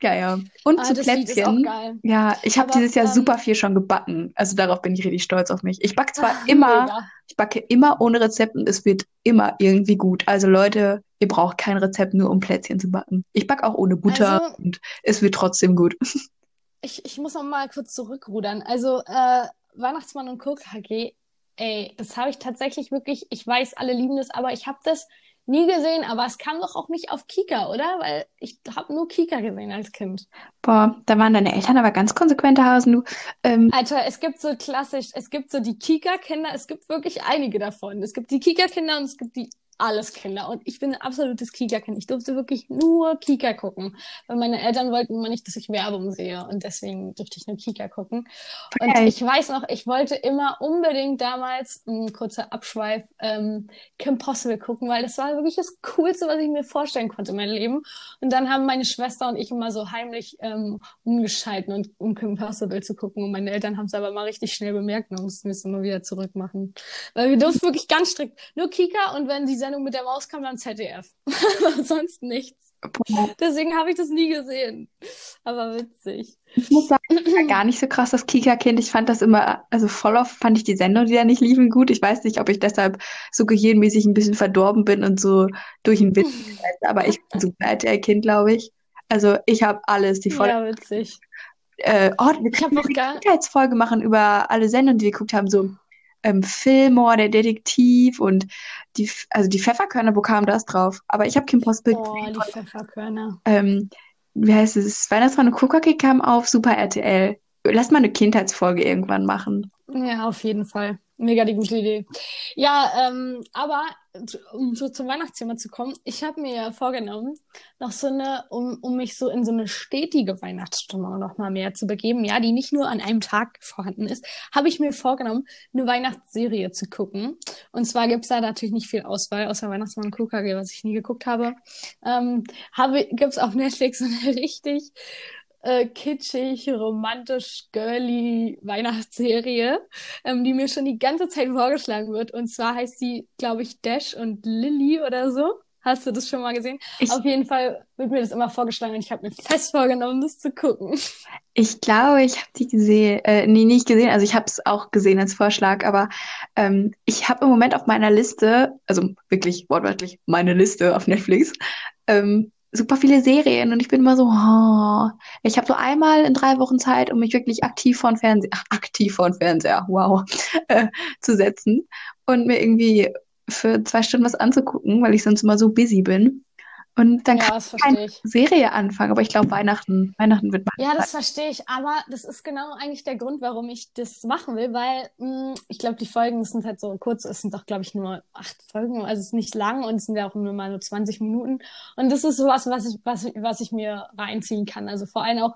Ja. Und Ah, zu das Lied ist auch Plätzchen. geil. Ja, ich habe dieses Jahr ähm, super viel schon gebacken. Also darauf bin ich richtig stolz auf mich. Ich backe zwar Ah, immer, mega. ich backe immer ohne Rezept und es wird immer irgendwie gut. Also Leute, ihr braucht kein Rezept nur um Plätzchen zu backen. Ich backe auch ohne Butter Also, und es wird trotzdem gut. ich, ich muss noch mal kurz zurückrudern. Also, äh, Weihnachtsmann und KKG, ey, das habe ich tatsächlich wirklich, ich weiß, alle lieben das, aber ich habe das nie gesehen, aber es kam doch auch nicht auf Kika, oder? Weil ich habe nur Kika gesehen als Kind. Boah, da waren deine Eltern aber ganz konsequente Hasen, du. Ähm, Alter, es gibt so klassisch, es gibt so die Kika-Kinder, es gibt wirklich einige davon. Es gibt die Kika-Kinder und es gibt die Alles-Kinder. Und ich bin ein absolutes Kika-Kind. Ich durfte wirklich nur Kika gucken, weil meine Eltern wollten immer nicht, dass ich Werbung sehe. Und deswegen durfte ich nur Kika gucken. Und geil. ich weiß noch, ich wollte immer unbedingt damals, ein kurzer Abschweif, ähm, Kim Possible gucken, weil das war wirklich das Coolste, was ich mir vorstellen konnte in meinem Leben. Und dann haben meine Schwester und ich immer so heimlich ähm, umgeschalten, und, um Kim Possible zu gucken. Und meine Eltern haben es aber mal richtig schnell bemerkt und mussten es immer wieder zurückmachen. Weil wir durften wirklich ganz strikt nur Kika und wenn die Sendung mit der Maus kam, dann ZDF. Aber sonst nichts. Deswegen habe ich das nie gesehen. Aber witzig. ich muss sagen, ich war gar nicht so krass das Kika-Kind. Ich fand das immer, also voll oft fand ich die Sendung, die da nicht liefen, gut. Ich weiß nicht, ob ich deshalb so gehirnmäßig ein bisschen verdorben bin und so durch den Wind gefallen, aber ich bin super RTL-Kind, glaube ich. Also ich habe alles, die volle Ja, witzig. äh, oh, wir Ich habe können noch eine gar, Kindheitsfolge machen über alle Sendungen, die wir geguckt haben, so ähm, Fillmore, der Detektiv und die, also die Pfefferkörner, wo kam das drauf? Aber ich habe Kim Possible oh, gesehen die und Pfefferkörner. ähm, wie heißt es? Weihnachtsmann und Coca-Cola kam auf Super RTL. Lass mal eine Kindheitsfolge irgendwann machen. Ja, auf jeden Fall. Mega die gute Idee. Ja, ähm, aber um so zum Weihnachtsthema zu kommen, ich habe mir ja vorgenommen, noch so eine, um, um mich so in so eine stetige Weihnachtsstimmung noch mal mehr zu begeben, ja, die nicht nur an einem Tag vorhanden ist, habe ich mir vorgenommen, eine Weihnachtsserie zu gucken. Und zwar gibt's da natürlich nicht viel Auswahl, außer Weihnachtsmann und KKG, was ich nie geguckt habe. Ähm, habe gibt's auf Netflix so eine richtig äh, kitschig, romantisch, girly Weihnachtsserie, ähm, die mir schon die ganze Zeit vorgeschlagen wird. Und zwar heißt sie, glaube ich, Dash und Lily oder so. Hast du das schon mal gesehen? Ich, Auf jeden Fall wird mir das immer vorgeschlagen und ich habe mir fest vorgenommen, das zu gucken. Ich glaube, ich habe die gesehen, äh, nee, nicht gesehen, also ich habe es auch gesehen als Vorschlag, aber ähm, ich habe im Moment auf meiner Liste, also wirklich wortwörtlich meine Liste auf Netflix, ähm, super viele Serien und ich bin immer so, oh. ich habe so einmal in drei Wochen Zeit, um mich wirklich aktiv vor den Fernseher, aktiv vor den Fernseher, wow, äh, zu setzen und mir irgendwie für zwei Stunden was anzugucken, weil ich sonst immer so busy bin. Und dann ja, kann ich keine ich. Serie anfangen, aber ich glaube Weihnachten, Weihnachten wird machen. Ja, das verstehe ich, aber das ist genau eigentlich der Grund, warum ich das machen will, weil mh, hm, ich glaube, die Folgen sind halt so kurz, es sind doch glaube ich nur acht Folgen, also es ist nicht lang und es sind ja auch nur mal nur 20 Minuten und das ist sowas, was ich was was ich mir reinziehen kann. Also vor allem auch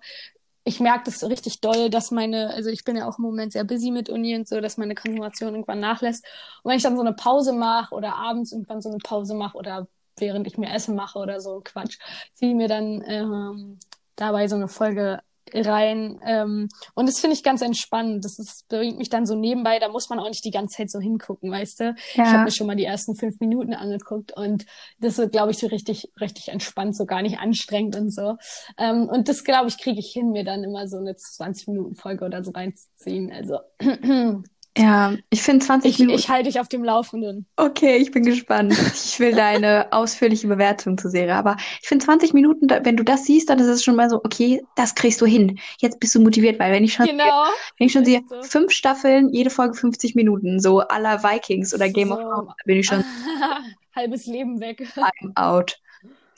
ich merke das richtig doll, dass meine, also ich bin ja auch im Moment sehr busy mit Uni und so, dass meine Konzentration irgendwann nachlässt. Und wenn ich dann so eine Pause mache oder abends irgendwann so eine Pause mache oder während ich mir Essen mache oder so Quatsch, ziehe mir dann ähm, dabei so eine Folge rein. Ähm, und das finde ich ganz entspannend. Das ist, bringt mich dann so nebenbei, da muss man auch nicht die ganze Zeit so hingucken, weißt du? Ja. Ich habe mir schon mal die ersten fünf Minuten angeguckt und das wird, glaube ich, so richtig, richtig entspannt, so gar nicht anstrengend und so. Ähm, und das, glaube ich, kriege ich hin, mir dann immer so eine 20-Minuten-Folge oder so reinzuziehen. Also Ja, ich finde 20 ich, Minuten. Ich halte dich auf dem Laufenden. Okay, ich bin gespannt. Ich will deine ausführliche Bewertung zur Serie. Aber ich finde 20 Minuten, wenn du das siehst, dann ist es schon mal so, okay, das kriegst du hin. Jetzt bist du motiviert, weil wenn ich schon, genau. wenn ich schon sehe, so. fünf Staffeln, jede Folge 50 Minuten, so aller Vikings oder Game so. of Thrones, bin ich schon. Halbes Leben weg. I'm out.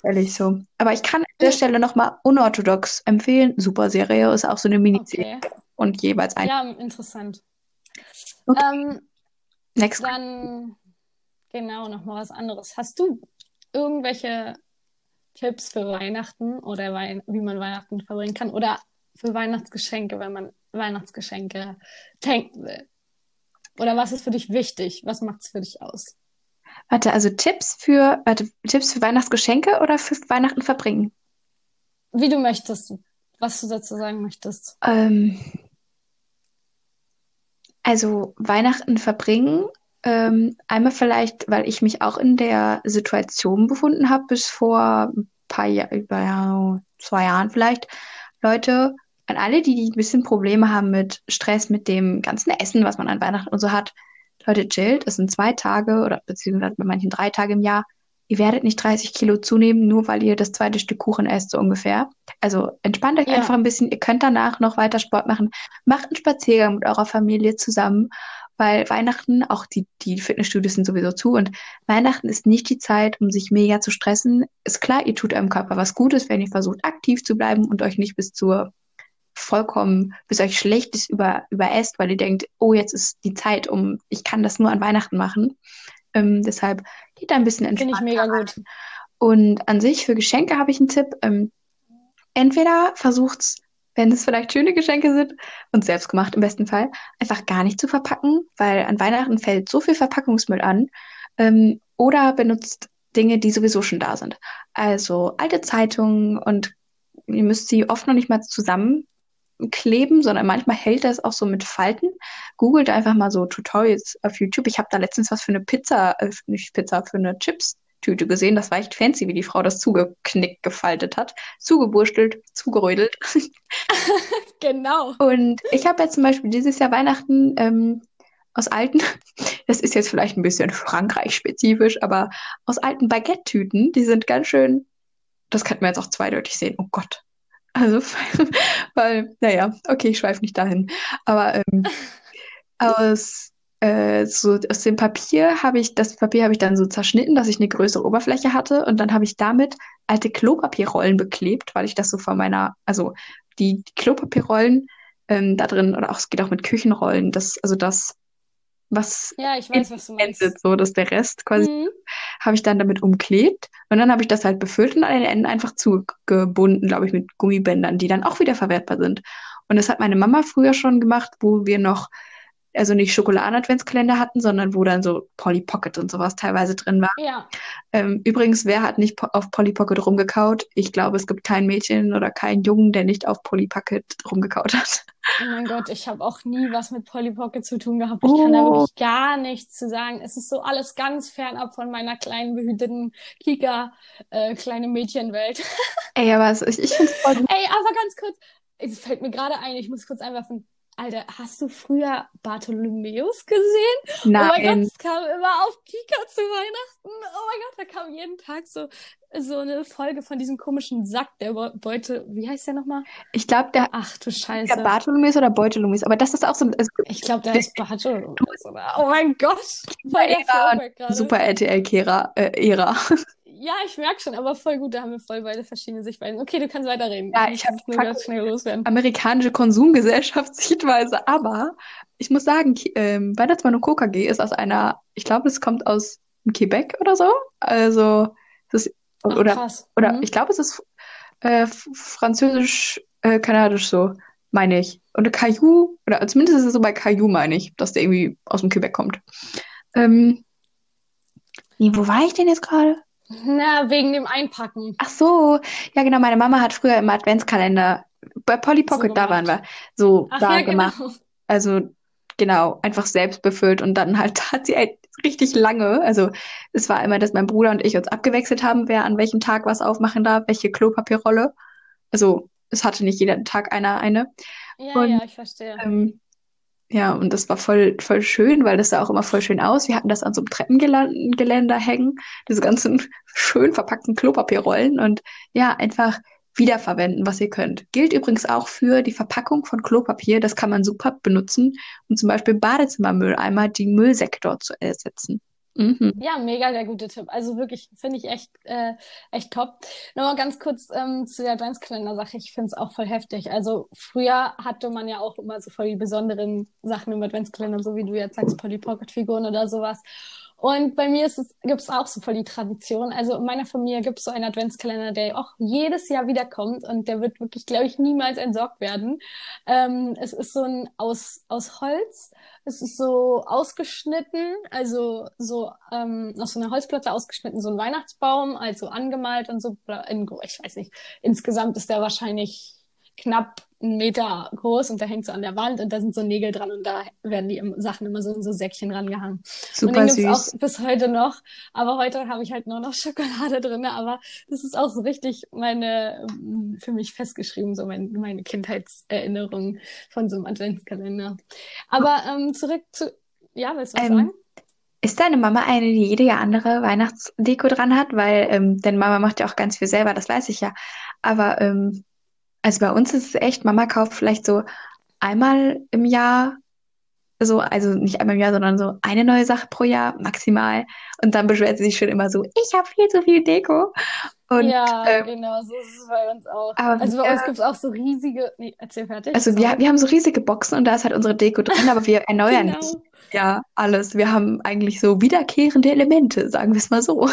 Ehrlich so. Aber ich kann an der Stelle nochmal unorthodox empfehlen. Super Serie, ist auch so eine Miniserie. Okay. Und jeweils ein. Ja, interessant. Okay. Ähm, Next. Dann, genau, nochmal was anderes. Hast du irgendwelche Tipps für Weihnachten oder Wei wie man Weihnachten verbringen kann oder für Weihnachtsgeschenke, wenn man Weihnachtsgeschenke tanken will? Oder was ist für dich wichtig? Was macht es für dich aus? Warte, also Tipps für, warte, Tipps für Weihnachtsgeschenke oder für Weihnachten verbringen? Wie du möchtest, was du dazu sagen möchtest. Ähm, also Weihnachten verbringen. Ähm, einmal vielleicht, weil ich mich auch in der Situation befunden habe, bis vor ein paar Jahren, über zwei Jahren vielleicht. Leute, an alle, die, die ein bisschen Probleme haben mit Stress, mit dem ganzen Essen, was man an Weihnachten und so hat. Leute, chillt. Es sind zwei Tage oder beziehungsweise bei manchen drei Tage im Jahr ihr werdet nicht 30 Kilo zunehmen, nur weil ihr das zweite Stück Kuchen esst, so ungefähr. Also entspannt euch ja. einfach ein bisschen. Ihr könnt danach noch weiter Sport machen. Macht einen Spaziergang mit eurer Familie zusammen, weil Weihnachten, auch die, die Fitnessstudios sind sowieso zu und Weihnachten ist nicht die Zeit, um sich mega zu stressen. Ist klar, ihr tut eurem Körper was Gutes, wenn ihr versucht, aktiv zu bleiben und euch nicht bis zur vollkommen, bis euch schlechtes über, überesst, weil ihr denkt, oh, jetzt ist die Zeit, um, ich kann das nur an Weihnachten machen. Ähm, deshalb geht da ein bisschen entspannter. Finde ich mega gut. Und an sich für Geschenke habe ich einen Tipp. Ähm, entweder versucht's, wenn es vielleicht schöne Geschenke sind und selbst gemacht im besten Fall, einfach gar nicht zu verpacken, weil an Weihnachten fällt so viel Verpackungsmüll an. Ähm, oder benutzt Dinge, die sowieso schon da sind. Also alte Zeitungen und ihr müsst sie oft noch nicht mal zusammen kleben, sondern manchmal hält das auch so mit Falten. Googelt einfach mal so Tutorials auf YouTube. Ich habe da letztens was für eine Pizza, äh, nicht Pizza, für eine Chips-Tüte gesehen. Das war echt fancy, wie die Frau das zugeknickt, gefaltet hat. Zugeburstelt, zugerödelt. genau. Und ich habe jetzt zum Beispiel dieses Jahr Weihnachten ähm, aus alten, das ist jetzt vielleicht ein bisschen Frankreich-spezifisch, aber aus alten Baguette-Tüten, die sind ganz schön, das könnte man jetzt auch zweideutig sehen. Oh Gott, also, weil, naja, okay, ich schweife nicht dahin. Aber ähm, aus, äh, so, aus dem Papier habe ich, das Papier habe ich dann so zerschnitten, dass ich eine größere Oberfläche hatte. Und dann habe ich damit alte Klopapierrollen beklebt, weil ich das so von meiner, also die, die Klopapierrollen ähm, da drin, oder auch es geht auch mit Küchenrollen, das, also das was Ja, ich weiß, was du meinst. endet, so dass der Rest quasi Mhm. habe ich dann damit umklebt und dann habe ich das halt befüllt und an den Enden einfach zugebunden, glaube ich, mit Gummibändern, die dann auch wieder verwertbar sind. Und das hat meine Mama früher schon gemacht, wo wir noch, also nicht Schokoladen-Adventskalender hatten, sondern wo dann so Polly Pocket und sowas teilweise drin war. Ja, Ähm, übrigens, wer hat nicht po auf Polly Pocket rumgekaut? Ich glaube, es gibt kein Mädchen oder keinen Jungen, der nicht auf Polly Pocket rumgekaut hat. oh mein Gott, ich habe auch nie was mit Polly Pocket zu tun gehabt. Ich kann da Oh. wirklich gar nichts zu sagen. Es ist so alles ganz fernab von meiner kleinen behüteten Kika, äh, kleine Mädchenwelt. Ey, aber es, ich, ich finde voll. Ey, aber ganz kurz, es fällt mir gerade ein, ich muss kurz einwerfen. Alter, hast du früher Bartholomäus gesehen? Oh mein Gott, Nein. es kam immer auf Kika zu Weihnachten. Oh mein Gott, da kam jeden Tag so, so eine Folge von diesem komischen Sack, der Be- Beute, wie heißt der nochmal? Ich glaube, der, Ach du der Scheiße. Bartholomäus oder Beutelomäus, aber das ist auch so also, Ich glaube, der ist Bartholomäus, oder? Oh mein Gott, der Ära, super RTL-Ära. Äh, Ära. Ja, ich merke schon, aber voll gut, da haben wir voll beide verschiedene Sichtweisen. Okay, du kannst weiterreden. Ja, ich hab das nur ganz schnell loswerden. amerikanische Konsumgesellschaftssichtweise, aber ich muss sagen, ähm, Weihnachtsmann und KKG ist aus einer, ich glaube, es kommt aus Quebec oder so. Also, es ist, Ach, oder, krass. oder Mhm. ich glaube, es ist äh, französisch, äh, kanadisch so, meine ich. Und Caillou, oder zumindest ist es so bei Caillou, meine ich, dass der irgendwie aus dem Quebec kommt. Ähm, nee, wo war ich denn jetzt gerade? Na, wegen dem Einpacken. Ach so, ja genau, meine Mama hat früher im Adventskalender, bei Polly So Pocket, da waren wir, so Ach da ja, gemacht. genau. Also genau, einfach selbst befüllt und dann halt hat sie halt richtig lange. Also es war immer, dass mein Bruder und ich uns abgewechselt haben, wer an welchem Tag was aufmachen darf, welche Klopapierrolle. Also es hatte nicht jeder Tag einer eine. Ja, Und, ja, ich verstehe. Ähm, ja, und das war voll, voll schön, weil das sah auch immer voll schön aus. Wir hatten das an so einem Treppengeländer hängen, diese ganzen schön verpackten Klopapierrollen und ja, einfach wiederverwenden, was ihr könnt. Gilt übrigens auch für die Verpackung von Klopapier. Das kann man super benutzen, um zum Beispiel Badezimmermülleimer, die Müllsäcke dort zu ersetzen. Mhm. Ja, mega der gute Tipp. Also wirklich, finde ich echt, äh, echt top. Nochmal ganz kurz ähm, zu der Adventskalender-Sache. Ich finde es auch voll heftig. Also früher hatte man ja auch immer so voll die besonderen Sachen im Adventskalender, so wie du jetzt sagst, Polly Pocket-Figuren oder sowas. Und bei mir ist es, gibt es auch so voll die Tradition. Also in meiner Familie gibt es so einen Adventskalender, der auch jedes Jahr wiederkommt und der wird wirklich, glaube ich, niemals entsorgt werden. Ähm, es ist so ein aus, aus Holz. Es ist so ausgeschnitten, also so ähm, aus so einer Holzplatte ausgeschnitten, so ein Weihnachtsbaum, also angemalt und so. In, ich weiß nicht, insgesamt ist der wahrscheinlich knapp einen Meter groß und der hängt so an der Wand und da sind so Nägel dran und da werden die Sachen immer so in so Säckchen rangehangen. Super und den gibt's süß. auch bis heute noch, aber heute habe ich halt nur noch Schokolade drin, aber das ist auch so richtig meine, ähm, für mich festgeschrieben, so mein, meine Kindheitserinnerung von so einem Adventskalender. Aber ähm, zurück zu, ja, willst du was Ähm, sagen? Ist deine Mama eine, die jede Jahr andere Weihnachtsdeko dran hat? Weil, ähm, denn Mama macht ja auch ganz viel selber, das weiß ich ja. Aber ähm, also bei uns ist es echt, Mama kauft vielleicht so einmal im Jahr, so, also nicht einmal im Jahr, sondern so eine neue Sache pro Jahr maximal. Und dann beschwert sie sich schon immer so, ich habe viel zu viel Deko. Und Ja, ähm, genau, so ist es bei uns auch. aber Also bei uns wir, gibt es auch so riesige, nee, erzähl fertig, also wir, wir haben so riesige Boxen und da ist halt unsere Deko drin, aber wir erneuern nicht Genau. ja alles. Wir haben eigentlich so wiederkehrende Elemente, sagen wir es mal so.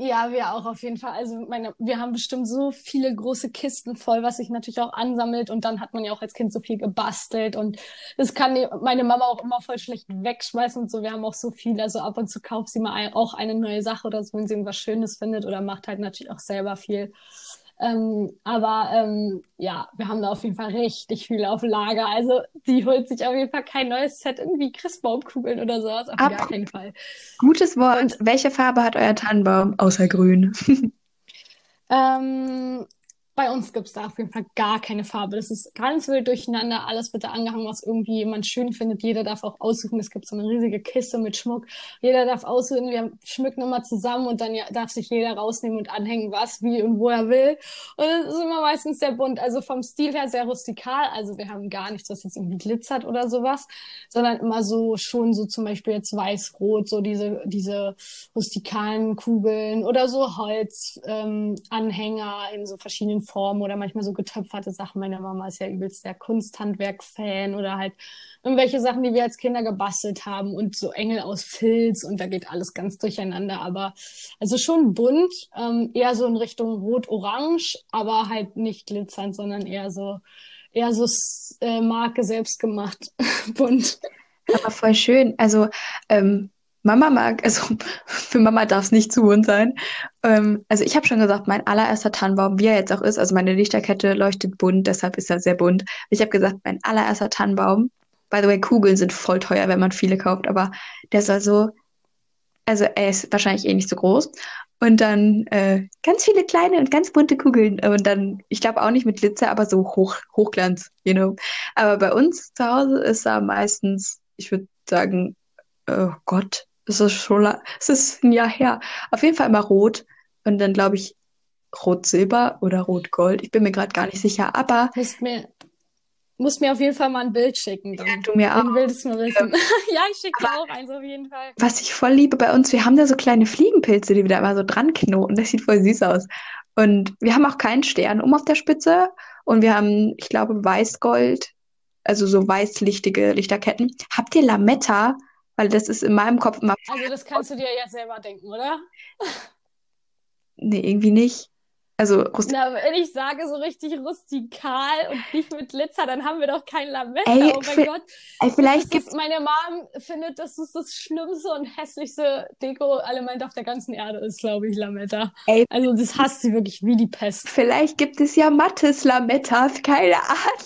Ja, wir auch auf jeden Fall. Also meine, wir haben bestimmt so viele große Kisten voll, was sich natürlich auch ansammelt und dann hat man ja auch als Kind so viel gebastelt und das kann meine Mama auch immer voll schlecht wegschmeißen und so. Wir haben auch so viel, also ab und zu kauft sie mal auch eine neue Sache oder so, wenn sie irgendwas Schönes findet oder macht halt natürlich auch selber viel. Ähm, aber ähm, ja, wir haben da auf jeden Fall richtig viel auf Lager. Also die holt sich auf jeden Fall kein neues Set irgendwie Christbaumkugeln oder sowas, auf gar Ab, keinen Fall. gutes Wort. Und Welche Farbe hat euer Tannenbaum? Außer grün. Ähm, bei uns gibt's da auf jeden Fall gar keine Farbe. Das ist ganz wild durcheinander. Alles wird da angehangen, was irgendwie jemand schön findet. Jeder darf auch aussuchen. Es gibt so eine riesige Kiste mit Schmuck. Jeder darf aussuchen. Wir schmücken immer zusammen und dann darf sich jeder rausnehmen und anhängen, was, wie und wo er will. Und es ist immer meistens sehr bunt. Also vom Stil her sehr rustikal. Also wir haben gar nichts, was jetzt irgendwie glitzert oder sowas, sondern immer so schon so zum Beispiel jetzt weiß-rot, so diese, diese rustikalen Kugeln oder so Holzanhänger ähm, Anhänger in so verschiedenen Formen oder manchmal so getöpferte Sachen. Meine Mama ist ja übelst der Kunsthandwerk-Fan oder halt irgendwelche Sachen, die wir als Kinder gebastelt haben und so Engel aus Filz und da geht alles ganz durcheinander. Aber also schon bunt, ähm, eher so in Richtung Rot-Orange, aber halt nicht glitzernd, sondern eher so eher so äh, Marke selbst gemacht bunt. Aber voll schön. Also ähm, Mama mag, also für Mama darf es nicht zu bunt sein. Ähm, also ich habe schon gesagt, mein allererster Tannenbaum, wie er jetzt auch ist, also meine Lichterkette leuchtet bunt, deshalb ist er sehr bunt. Ich habe gesagt, mein allererster Tannenbaum, by the way, Kugeln sind voll teuer, wenn man viele kauft, aber der soll so, also er ist wahrscheinlich eh nicht so groß. Und dann äh, ganz viele kleine und ganz bunte Kugeln. Und dann, ich glaube auch nicht mit Glitzer, aber so Hoch, Hochglanz, you know. Aber bei uns zu Hause ist er meistens, ich würde sagen, oh Gott, es ist schon, es ist ein Jahr her. Auf jeden Fall immer rot und dann glaube ich rot-silber oder rot-gold. Ich bin mir gerade gar nicht sicher, aber. Musst mir, musst mir auf jeden Fall mal ein Bild schicken. Dann. Ja, du mir auch. Dann willst du wissen. ja, ich schicke dir auch eins auf jeden Fall. Was ich voll liebe bei uns, wir haben da so kleine Fliegenpilze, die wir da immer so dran knoten. Das sieht voll süß aus. Und wir haben auch keinen Stern um auf der Spitze. Und wir haben, ich glaube, Weißgold, also so weißlichtige Lichterketten. Habt ihr Lametta? Weil das ist in meinem Kopf immer. Also das kannst du dir ja selber denken, oder? Nee, irgendwie nicht. Also Na, wenn ich sage so richtig rustikal und nicht mit Glitzer, dann haben wir doch kein Lametta. Ey, oh mein Gott. Ey, vielleicht gibt meine Mom findet, dass es das schlimmste und hässlichste Deko-Element auf der ganzen Erde ist, glaube ich, Lametta. Ey, also das hasst sie wirklich wie die Pest. Vielleicht gibt es ja mattes Lamettas, keine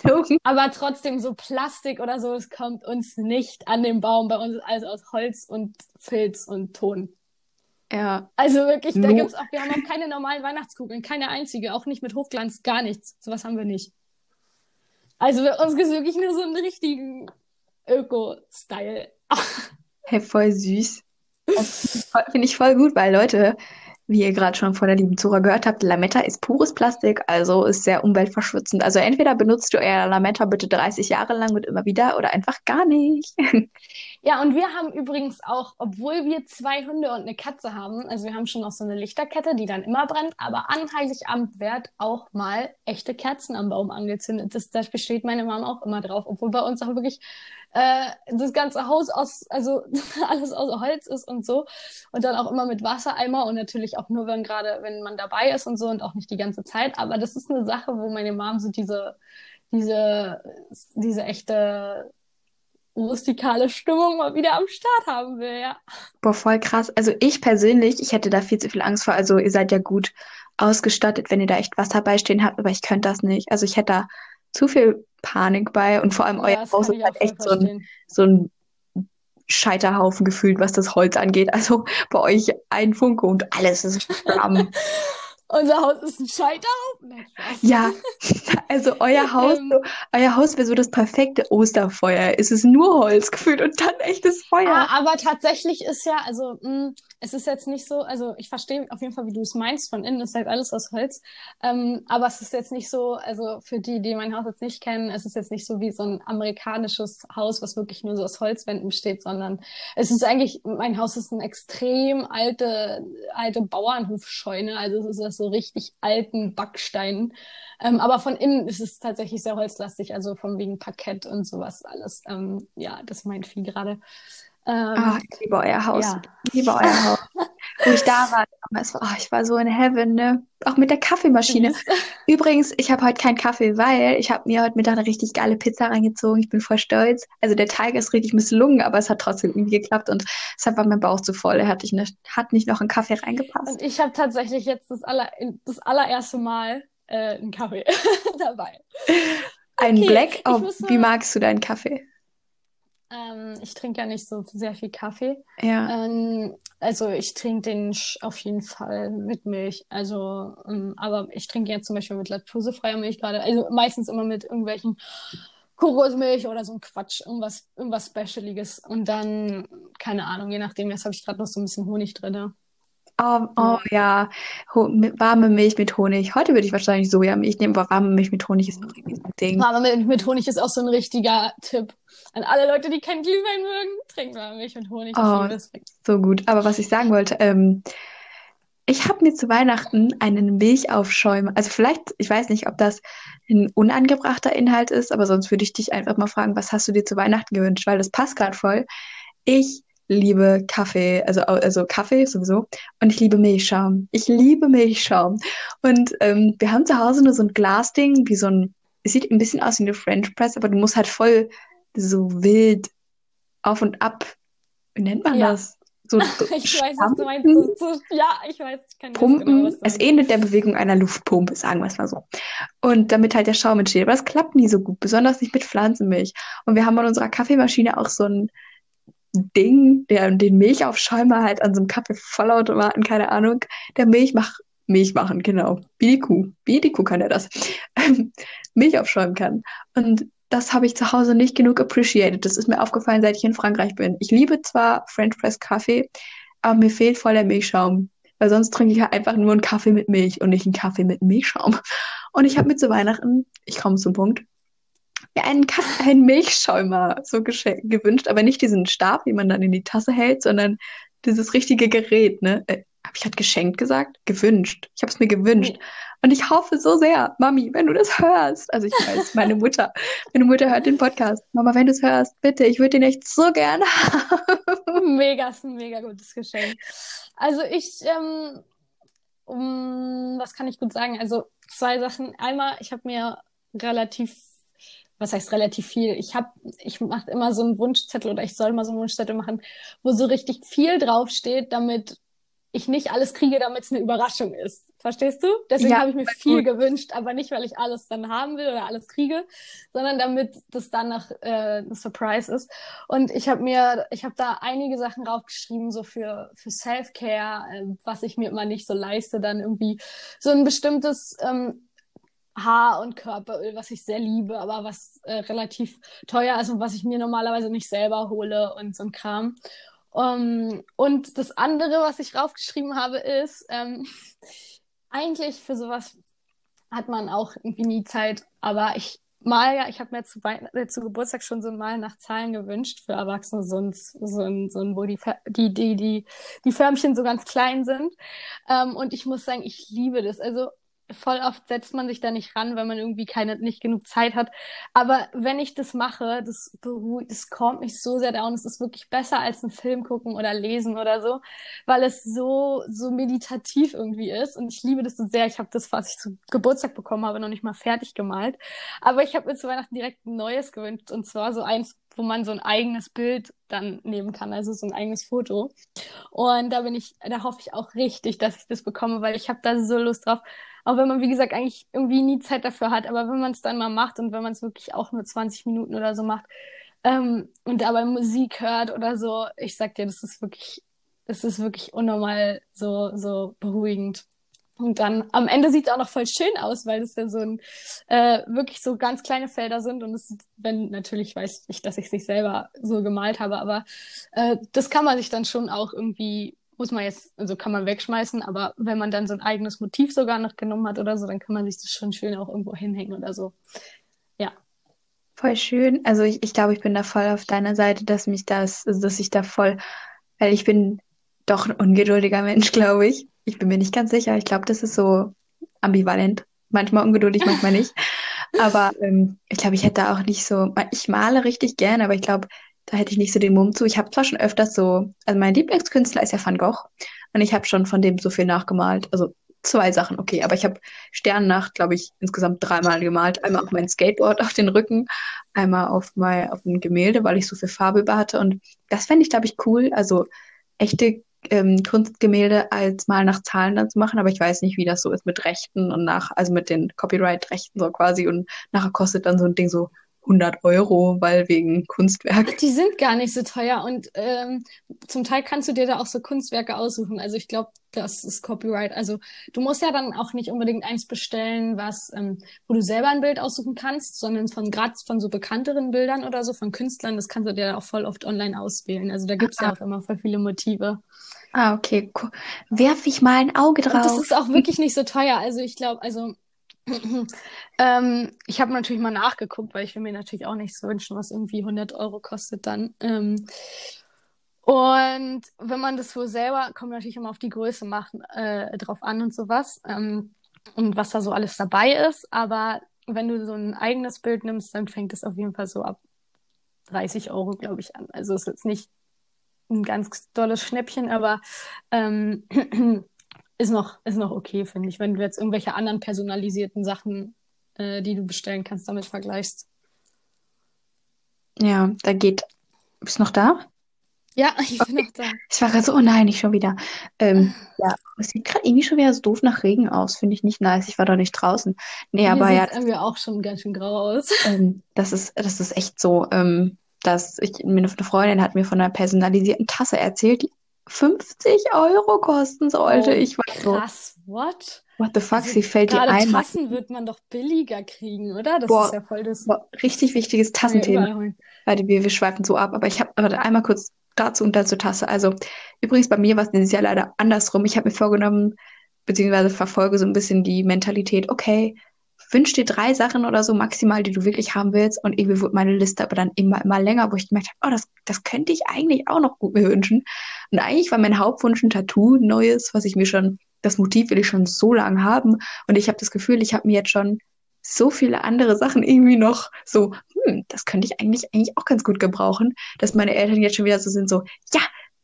Ahnung. Aber trotzdem so Plastik oder so, es kommt uns nicht an den Baum. Bei uns ist alles aus Holz und Filz und Ton. Ja. Also wirklich, da gibt's auch, wir haben auch keine normalen Weihnachtskugeln, keine einzige, auch nicht mit Hochglanz, gar nichts. Sowas haben wir nicht. Also bei uns gibt es wirklich nur so einen richtigen Öko-Style. hey, voll süß. Finde ich voll gut, weil Leute, wie ihr gerade schon von der lieben Zora gehört habt, Lametta ist pures Plastik, also ist sehr umweltverschmutzend. Also entweder benutzt du euer Lametta bitte 30 Jahre lang und immer wieder oder einfach gar nicht. Ja, und wir haben übrigens auch, obwohl wir zwei Hunde und eine Katze haben, also wir haben schon noch so eine Lichterkette, die dann immer brennt, aber an Heiligabend wird auch mal echte Kerzen am Baum angezündet. Das, da besteht meine Mama auch immer drauf, obwohl bei uns auch wirklich äh, das ganze Haus aus, also alles aus Holz ist und so. Und dann auch immer mit Wassereimer und natürlich auch nur, wenn gerade, wenn man dabei ist und so und auch nicht die ganze Zeit. Aber das ist eine Sache, wo meine Mom so diese, diese, diese echte rustikale Stimmung mal wieder am Start haben will, ja. Boah, voll krass. Also ich persönlich, ich hätte da viel zu viel Angst vor. Also ihr seid ja gut ausgestattet, wenn ihr da echt Wasser beistehen habt, aber ich könnte das nicht. Also ich hätte da zu viel Panik bei und vor allem ja, euer Haus ist halt echt so ein, so ein Scheiterhaufen gefühlt, was das Holz angeht. Also bei euch ein Funke und alles ist Flammen. Unser Haus ist ein Scheiterhaufen. Ja, also euer Haus, ähm, so, euer Haus wäre so das perfekte Osterfeuer. Es ist nur Holz gefühlt und dann echtes Feuer. Ah, aber tatsächlich ist ja, also mh, mm, es ist jetzt nicht so, also ich verstehe auf jeden Fall, wie du es meinst. Von innen ist halt alles aus Holz. Ähm, aber es ist jetzt nicht so, also für die, die mein Haus jetzt nicht kennen, es ist jetzt nicht so wie so ein amerikanisches Haus, was wirklich nur so aus Holzwänden besteht, sondern es ist eigentlich, mein Haus ist eine extrem alte, alte Bauernhofscheune. Also es ist das so richtig alten Backsteinen. Ähm, aber von innen ist es tatsächlich sehr holzlastig, also von wegen Parkett und sowas alles. Ähm, ja, das meint viel gerade. Ähm, oh, ich liebe euer Haus. Ja. Ich liebe euer Haus. Wo ich da war, es war oh, ich war so in Heaven, ne? Auch mit der Kaffeemaschine. Übrigens, ich habe heute keinen Kaffee, weil ich habe mir heute Mittag eine richtig geile Pizza reingezogen. Ich bin voll stolz. Also der Teig ist richtig misslungen, aber es hat trotzdem irgendwie geklappt und deshalb war mein Bauch zu voll. Er hat nicht, hat nicht noch einen Kaffee reingepasst. Und ich habe tatsächlich jetzt das, aller, das allererste Mal äh, einen Kaffee dabei. Ein okay, Black? Oh, wie magst du deinen Kaffee? Ähm, ich trinke ja nicht so sehr viel Kaffee. Ja. Ähm, also ich trinke den auf jeden Fall mit Milch. Also, ähm, aber ich trinke jetzt zum Beispiel mit laktosefreier Milch gerade. Also meistens immer mit irgendwelchen Kokosmilch oder so ein Quatsch, irgendwas, irgendwas Specialiges. Und dann, keine Ahnung, je nachdem, jetzt habe ich gerade noch so ein bisschen Honig drin. Oh, oh ja, Ho warme Milch mit Honig. Heute würde ich wahrscheinlich Sojamilch nehmen, aber warme Milch mit Honig ist auch irgendwie so ein Ding. Warme Milch mit Honig ist auch so ein richtiger Tipp. An alle Leute, die kein Glühwein mögen, trinken warme Milch mit Honig. Oh, so gut. Aber was ich sagen wollte, ähm, ich habe mir zu Weihnachten einen Milchaufschäumer, also vielleicht, ich weiß nicht, ob das ein unangebrachter Inhalt ist, aber sonst würde ich dich einfach mal fragen, was hast du dir zu Weihnachten gewünscht, weil das passt gerade voll. Ich liebe Kaffee, also, also Kaffee sowieso, und ich liebe Milchschaum. Ich liebe Milchschaum. Und ähm, wir haben zu Hause nur so ein Glasding, wie so ein, es sieht ein bisschen aus wie eine French Press, aber du musst halt voll so wild auf und ab, wie nennt man Ja. das? So Ich weiß, was du meinst. So, so, ja, ich weiß, ich kann ganz Pumpen. genau, es ähnelt der Bewegung einer Luftpumpe, sagen wir es mal so. Und damit halt der Schaum entsteht. Aber das klappt nie so gut, besonders nicht mit Pflanzenmilch. Und wir haben an unserer Kaffeemaschine auch so ein Ding, der den Milchaufschäumer halt an so einem Kaffeevollautomaten, keine Ahnung, der Milch macht, Milch machen, genau. Wie die Kuh. Wie die Kuh kann er das. Milch aufschäumen kann. Und das habe ich zu Hause nicht genug appreciated. Das ist mir aufgefallen, seit ich in Frankreich bin. Ich liebe zwar French Press Kaffee, aber mir fehlt voll der Milchschaum. Weil sonst trinke ich halt einfach nur einen Kaffee mit Milch und nicht einen Kaffee mit Milchschaum. Und ich habe mir zu Weihnachten, ich komme zum Punkt, mir einen, einen Milchschäumer so gewünscht, aber nicht diesen Stab, den man dann in die Tasse hält, sondern dieses richtige Gerät, ne? Äh, habe ich halt geschenkt gesagt? Gewünscht. Ich habe es mir gewünscht. Und ich hoffe so sehr, Mami, wenn du das hörst, also ich weiß, meine Mutter, meine Mutter hört den Podcast. Mama, wenn du es hörst, bitte, ich würde den echt so gerne haben. Mega, ist ein mega gutes Geschenk. Also ich, ähm, um, was kann ich gut sagen? Also zwei Sachen. Einmal, ich habe mir relativ, was heißt relativ viel? Ich habe, ich mache immer so einen Wunschzettel oder ich soll mal so einen Wunschzettel machen, wo so richtig viel draufsteht, damit ich nicht alles kriege, damit es eine Überraschung ist. Verstehst du? Deswegen Ja, habe ich mir viel gut. gewünscht, aber nicht, weil ich alles dann haben will oder alles kriege, sondern damit das dann noch äh, eine Surprise ist. Und ich habe mir, ich habe da einige Sachen draufgeschrieben, so für, für Self-Care, äh, was ich mir immer nicht so leiste, dann irgendwie so ein bestimmtes ähm, Haar- und Körperöl, was ich sehr liebe, aber was äh, relativ teuer ist und was ich mir normalerweise nicht selber hole und so ein Kram. Um, und das andere, was ich draufgeschrieben habe, ist, ähm, eigentlich für sowas hat man auch irgendwie nie Zeit, aber ich mal ja, ich habe mir zu, äh, zu Geburtstag schon so Mal nach Zahlen gewünscht für Erwachsene, so ein, so ein, so ein wo die, die, die, die, die Förmchen so ganz klein sind. Ähm, und ich muss sagen, ich liebe das. Also voll oft setzt man sich da nicht ran, weil man irgendwie keine, nicht genug Zeit hat. Aber wenn ich das mache, das beruhigt, das kommt mich so sehr down. Es ist wirklich besser als einen Film gucken oder lesen oder so, weil es so, so meditativ irgendwie ist. Und ich liebe das so sehr. Ich habe das, was ich zu Geburtstag bekommen habe, noch nicht mal fertig gemalt. Aber ich habe mir zu Weihnachten direkt ein neues gewünscht. Und zwar so eins, wo man so ein eigenes Bild dann nehmen kann, also so ein eigenes Foto. Und da bin ich, da hoffe ich auch richtig, dass ich das bekomme, weil ich habe da so Lust drauf. Auch wenn man, wie gesagt, eigentlich irgendwie nie Zeit dafür hat, aber wenn man es dann mal macht und wenn man es wirklich auch nur 20 Minuten oder so macht ähm, und dabei Musik hört oder so, ich sag dir, das ist wirklich, das ist wirklich unnormal so, so beruhigend. Und dann am Ende sieht es auch noch voll schön aus, weil es ja so ein äh, wirklich so ganz kleine Felder sind und es, wenn natürlich weiß ich, dass ich es nicht selber so gemalt habe, aber äh, das kann man sich dann schon auch irgendwie muss man jetzt, also kann man wegschmeißen, aber wenn man dann so ein eigenes Motiv sogar noch genommen hat oder so, dann kann man sich das schon schön auch irgendwo hinhängen oder so. Ja. Voll schön. Also ich, ich glaube, ich bin da voll auf deiner Seite, dass mich das, also dass ich da voll, weil ich bin doch ein ungeduldiger Mensch, glaube ich. Ich bin mir nicht ganz sicher. Ich glaube, das ist so ambivalent. Manchmal ungeduldig, manchmal nicht. Aber ähm, ich glaube, ich hätte auch nicht so, ich male richtig gern, aber ich glaube, da hätte ich nicht so den Mumm zu. Ich habe zwar schon öfters so, also mein Lieblingskünstler ist ja Van Gogh und ich habe schon von dem so viel nachgemalt. Also zwei Sachen, okay, aber ich habe Sternennacht, glaube ich, insgesamt dreimal gemalt. Einmal auf mein Skateboard auf den Rücken, einmal auf mein, auf ein Gemälde, weil ich so viel Farbe über hatte. Und das fände ich, glaube ich, cool. Also echte ähm, Kunstgemälde als mal nach Zahlen dann zu machen, aber ich weiß nicht, wie das so ist mit Rechten und nach, also mit den Copyright-Rechten so quasi und nachher kostet dann so ein Ding so 100 Euro, weil wegen Kunstwerk. Die sind gar nicht so teuer und ähm, zum Teil kannst du dir da auch so Kunstwerke aussuchen. Also ich glaube, das ist Copyright. Also du musst ja dann auch nicht unbedingt eins bestellen, was, ähm, wo du selber ein Bild aussuchen kannst, sondern von gerade von so bekannteren Bildern oder so von Künstlern, das kannst du dir auch voll oft online auswählen. Also da gibt's ja auch immer voll viele Motive. Ah, okay. Werf ich mal ein Auge Und das drauf. ist auch wirklich nicht so teuer. Also ich glaube, also ähm, ich habe natürlich mal nachgeguckt, weil ich will mir natürlich auch nichts wünschen, was irgendwie 100 Euro kostet dann. Ähm, Und wenn man das wohl selber, kommt natürlich immer auf die Größe machen, äh, drauf an und sowas. Ähm, und was da so alles dabei ist. Aber wenn du so ein eigenes Bild nimmst, dann fängt es auf jeden Fall so ab 30 Euro, glaube ich, an. Also ist jetzt nicht ein ganz dolles Schnäppchen, aber ähm, ist noch, ist noch okay, finde ich, wenn du jetzt irgendwelche anderen personalisierten Sachen, äh, die du bestellen kannst, damit vergleichst. Ja, da geht. Bist du noch da? Ja, ich bin noch da. Ich war gerade so, oh nein, nicht schon wieder. Ähm, ja, es sieht gerade irgendwie schon wieder so doof nach Regen aus. Finde ich nicht nice. Ich war doch nicht draußen. Nee, Hier aber ja, sieht irgendwie auch schon ganz schön grau aus. ähm, das ist, das ist echt so, ähm, dass ich, eine Freundin hat mir von einer personalisierten Tasse erzählt, die 50 Euro kosten sollte. Oh, Ich war so, krass, what? what the fuck, Also sie fällt dir ein. Tassen wird man doch billiger kriegen, oder? Das Boah, ist ja voll das, boah, richtig wichtiges Tassenthema. Warte, wir, wir schweifen so ab, aber ich habe einmal kurz dazu und dann zur Tasse. Also, übrigens, bei mir war es dieses Jahr leider andersrum. Ich habe mir vorgenommen, beziehungsweise verfolge so ein bisschen die Mentalität, okay, wünsch dir drei Sachen oder so maximal, die du wirklich haben willst. Und irgendwie wurde meine Liste aber dann immer, immer länger, wo ich gemerkt habe, oh, das, das könnte ich eigentlich auch noch gut mir wünschen. Und eigentlich war mein Hauptwunsch ein Tattoo, neues, was ich mir schon, das Motiv will ich schon so lange haben. Und ich habe das Gefühl, ich habe mir jetzt schon so viele andere Sachen irgendwie noch so, hm, das könnte ich eigentlich, eigentlich auch ganz gut gebrauchen, dass meine Eltern jetzt schon wieder so sind, so, ja,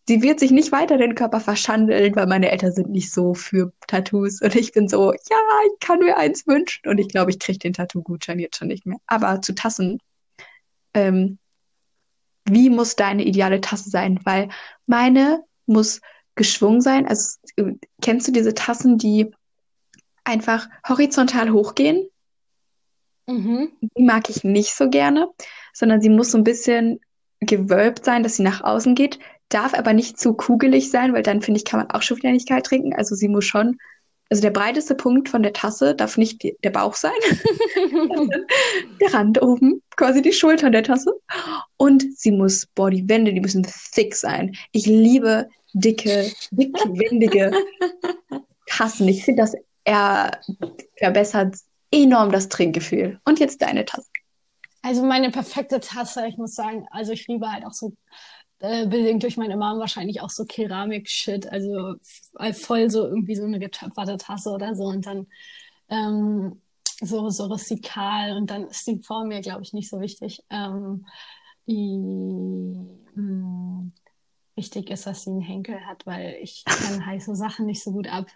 sie wird sich nicht weiter den Körper verschandeln, weil meine Eltern sind nicht so für Tattoos. Und ich bin so, ja, ich kann mir eins wünschen. Und ich glaube, ich kriege den Tattoo-Gutschein jetzt schon nicht mehr. Aber zu Tassen, ähm, wie muss deine ideale Tasse sein? Weil meine muss geschwungen sein. Also, kennst du diese Tassen, die einfach horizontal hochgehen? Mhm. Die mag ich nicht so gerne, sondern sie muss so ein bisschen gewölbt sein, dass sie nach außen geht, darf aber nicht zu kugelig sein, weil dann finde ich, kann man auch schon wieder nicht kalt trinken. Also sie muss schon, also der breiteste Punkt von der Tasse darf nicht die, der Bauch sein, sondern der Rand oben, quasi die Schultern der Tasse. Und sie muss, boah, die Wände, die müssen thick sein. Ich liebe dicke, dickwendige Tassen. Ich finde, das er verbessert enorm das Trinkgefühl. Und jetzt deine Tasse. Also meine perfekte Tasse, ich muss sagen, also ich liebe halt auch so, äh, bedingt durch meine Mom wahrscheinlich auch so Keramik-Shit, also voll so irgendwie so eine getöpferte Tasse oder so und dann ähm, so, so rustikal und dann ist die Form mir, glaube ich, nicht so wichtig. Ähm, die, mh, wichtig ist, dass sie einen Henkel hat, weil ich kann heiße Sachen nicht so gut ab.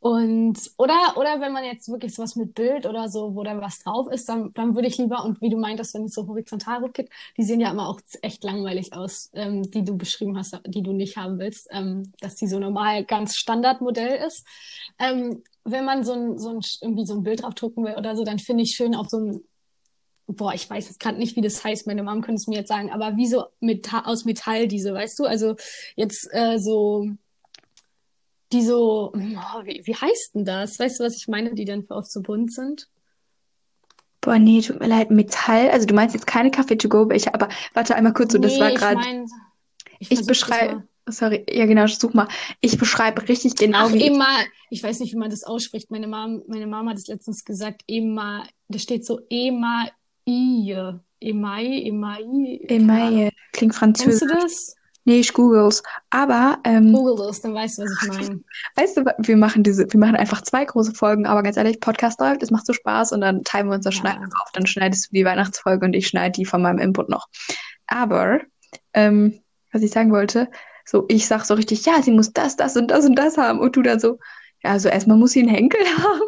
Und, oder, oder wenn man jetzt wirklich sowas mit Bild oder so, wo da was drauf ist, dann, dann würde ich lieber, und wie du meintest, wenn es so horizontal hochgeht, die sehen ja immer auch echt langweilig aus, ähm, die du beschrieben hast, die du nicht haben willst, ähm, dass die so normal ganz Standardmodell ist. Ähm, wenn man so ein, so ein, irgendwie so ein Bild draufdrucken will oder so, dann finde ich schön auf so ein, boah, ich weiß jetzt gerade nicht, wie das heißt, meine Mom könnte es mir jetzt sagen, aber wie so Meta aus Metall diese, weißt du, also jetzt äh, so, die so, oh, wie, wie heißt denn das? Weißt du, was ich meine, die dann für oft so bunt sind? Boah, nee, tut mir leid, Metall. Also du meinst jetzt keine Kaffee-to-go-Becher, aber warte einmal kurz, so, das Nee, war ich gerade, mein, ich ich das beschreibe, sorry, ja genau, such mal. Ich beschreibe richtig genau, Ach, wie ich, Ema, ich weiß nicht, wie man das ausspricht. Meine Mom, meine Mama hat es letztens gesagt, Ema, da steht so Emaille. Emai, Emai, keine Emaille, Ahnung. klingt Kennst französisch. du das? Nee, ich googles. Aber, ähm, Google das, dann weißt du, was ich meine. weißt du, wir machen diese, wir machen einfach zwei große Folgen, aber ganz ehrlich, Podcast läuft, es macht so Spaß und dann teilen wir uns das Schneiden Ja. auf. Dann schneidest du die Weihnachtsfolge und ich schneide die von meinem Input noch. Aber, ähm, was ich sagen wollte, so, ich sag so richtig, ja, sie muss das, das und das und das haben. Und du dann so, ja, also erstmal muss sie einen Henkel haben.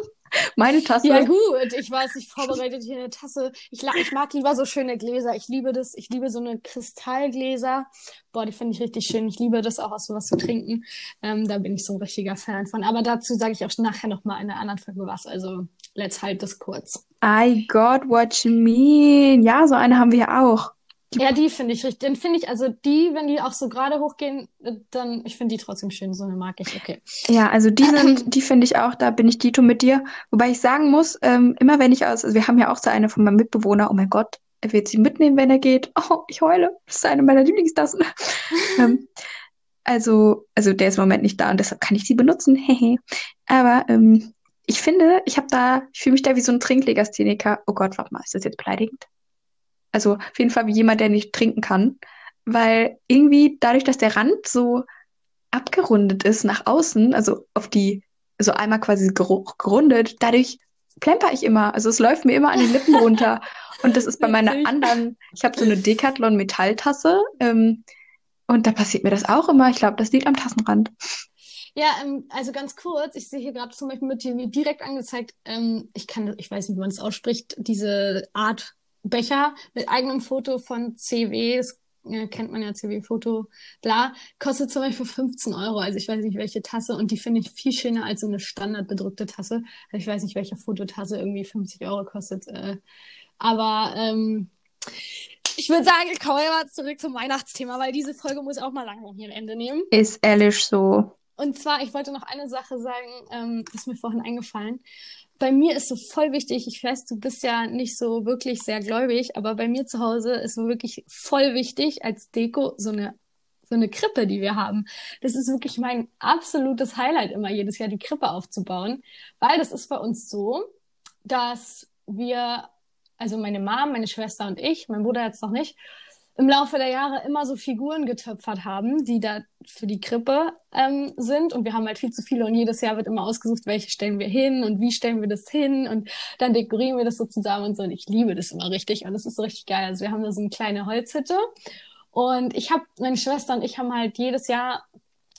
Meine Tasse. Ja, gut, ich weiß, ich vorbereitet hier eine Tasse. Ich, ich mag lieber so schöne Gläser. Ich liebe das. Ich liebe so eine Kristallgläser. Boah, die finde ich richtig schön. Ich liebe das auch aus sowas zu trinken. Ähm, da bin ich so ein richtiger Fan von. Aber dazu sage ich auch nachher nochmal in einer anderen Folge was. Also, let's halt das kurz. I got what you mean. Ja, so eine haben wir auch. Ja, die finde ich richtig. Den finde ich, also die, wenn die auch so gerade hochgehen, äh, dann, ich finde die trotzdem schön. So eine mag ich. Okay. ja, also die sind, die finde ich auch, da bin ich Dito mit dir. Wobei ich sagen muss, ähm, immer wenn ich aus, also wir haben ja auch so eine von meinem Mitbewohner, oh mein Gott, er wird sie mitnehmen, wenn er geht. Oh, ich heule. Das ist eine meiner Lieblingstassen. ähm, also, also der ist im Moment nicht da und deshalb kann ich sie benutzen. Hehe. Aber ähm, ich finde, ich habe da, ich fühle mich da wie so ein Trinklegastheniker. Oh Gott, warte mal, ist das jetzt beleidigend? Also auf jeden Fall wie jemand, der nicht trinken kann. weil irgendwie dadurch, dass der Rand so abgerundet ist nach außen, also auf die, so also einmal quasi gerundet, dadurch plemper ich immer. Also es läuft mir immer an die Lippen runter. Und das ist bei meiner anderen, ich habe so eine Decathlon Metalltasse ähm, und da passiert mir das auch immer. Ich glaube, das liegt am Tassenrand. Ja, ähm, also ganz kurz, ich sehe hier gerade zum Beispiel mit dir direkt angezeigt, ähm, ich kann, ich weiß nicht, wie man es ausspricht, diese Art Becher mit eigenem Foto von CW, das äh, kennt man ja CW-Foto, bla, kostet zum Beispiel 15 Euro. Also ich weiß nicht, welche Tasse und die finde ich viel schöner als so eine standardbedruckte Tasse. Also ich weiß nicht, welche Fototasse irgendwie 50 Euro kostet. Äh, aber ähm, ich würde sagen, ich komme mal zurück zum Weihnachtsthema, weil diese Folge muss auch mal langsam hier ein Ende nehmen. Ist ehrlich so. Und zwar, ich wollte noch eine Sache sagen, ähm, ist mir vorhin eingefallen bei mir ist so voll wichtig, ich weiß, du bist ja nicht so wirklich sehr gläubig, aber bei mir zu Hause ist so wirklich voll wichtig als Deko so eine so eine Krippe, die wir haben. Das ist wirklich mein absolutes Highlight immer jedes Jahr die Krippe aufzubauen, weil das ist bei uns so, dass wir also meine Mom, meine Schwester und ich, mein Bruder jetzt noch nicht, im Laufe der Jahre immer so Figuren getöpfert haben, die da für die Krippe ähm, sind. Und wir haben halt viel zu viele und jedes Jahr wird immer ausgesucht, welche stellen wir hin und wie stellen wir das hin und dann dekorieren wir das so zusammen und so. Und ich liebe das immer richtig und das ist so richtig geil. Also wir haben da so eine kleine Holzhütte und ich habe, meine Schwester und ich haben halt jedes Jahr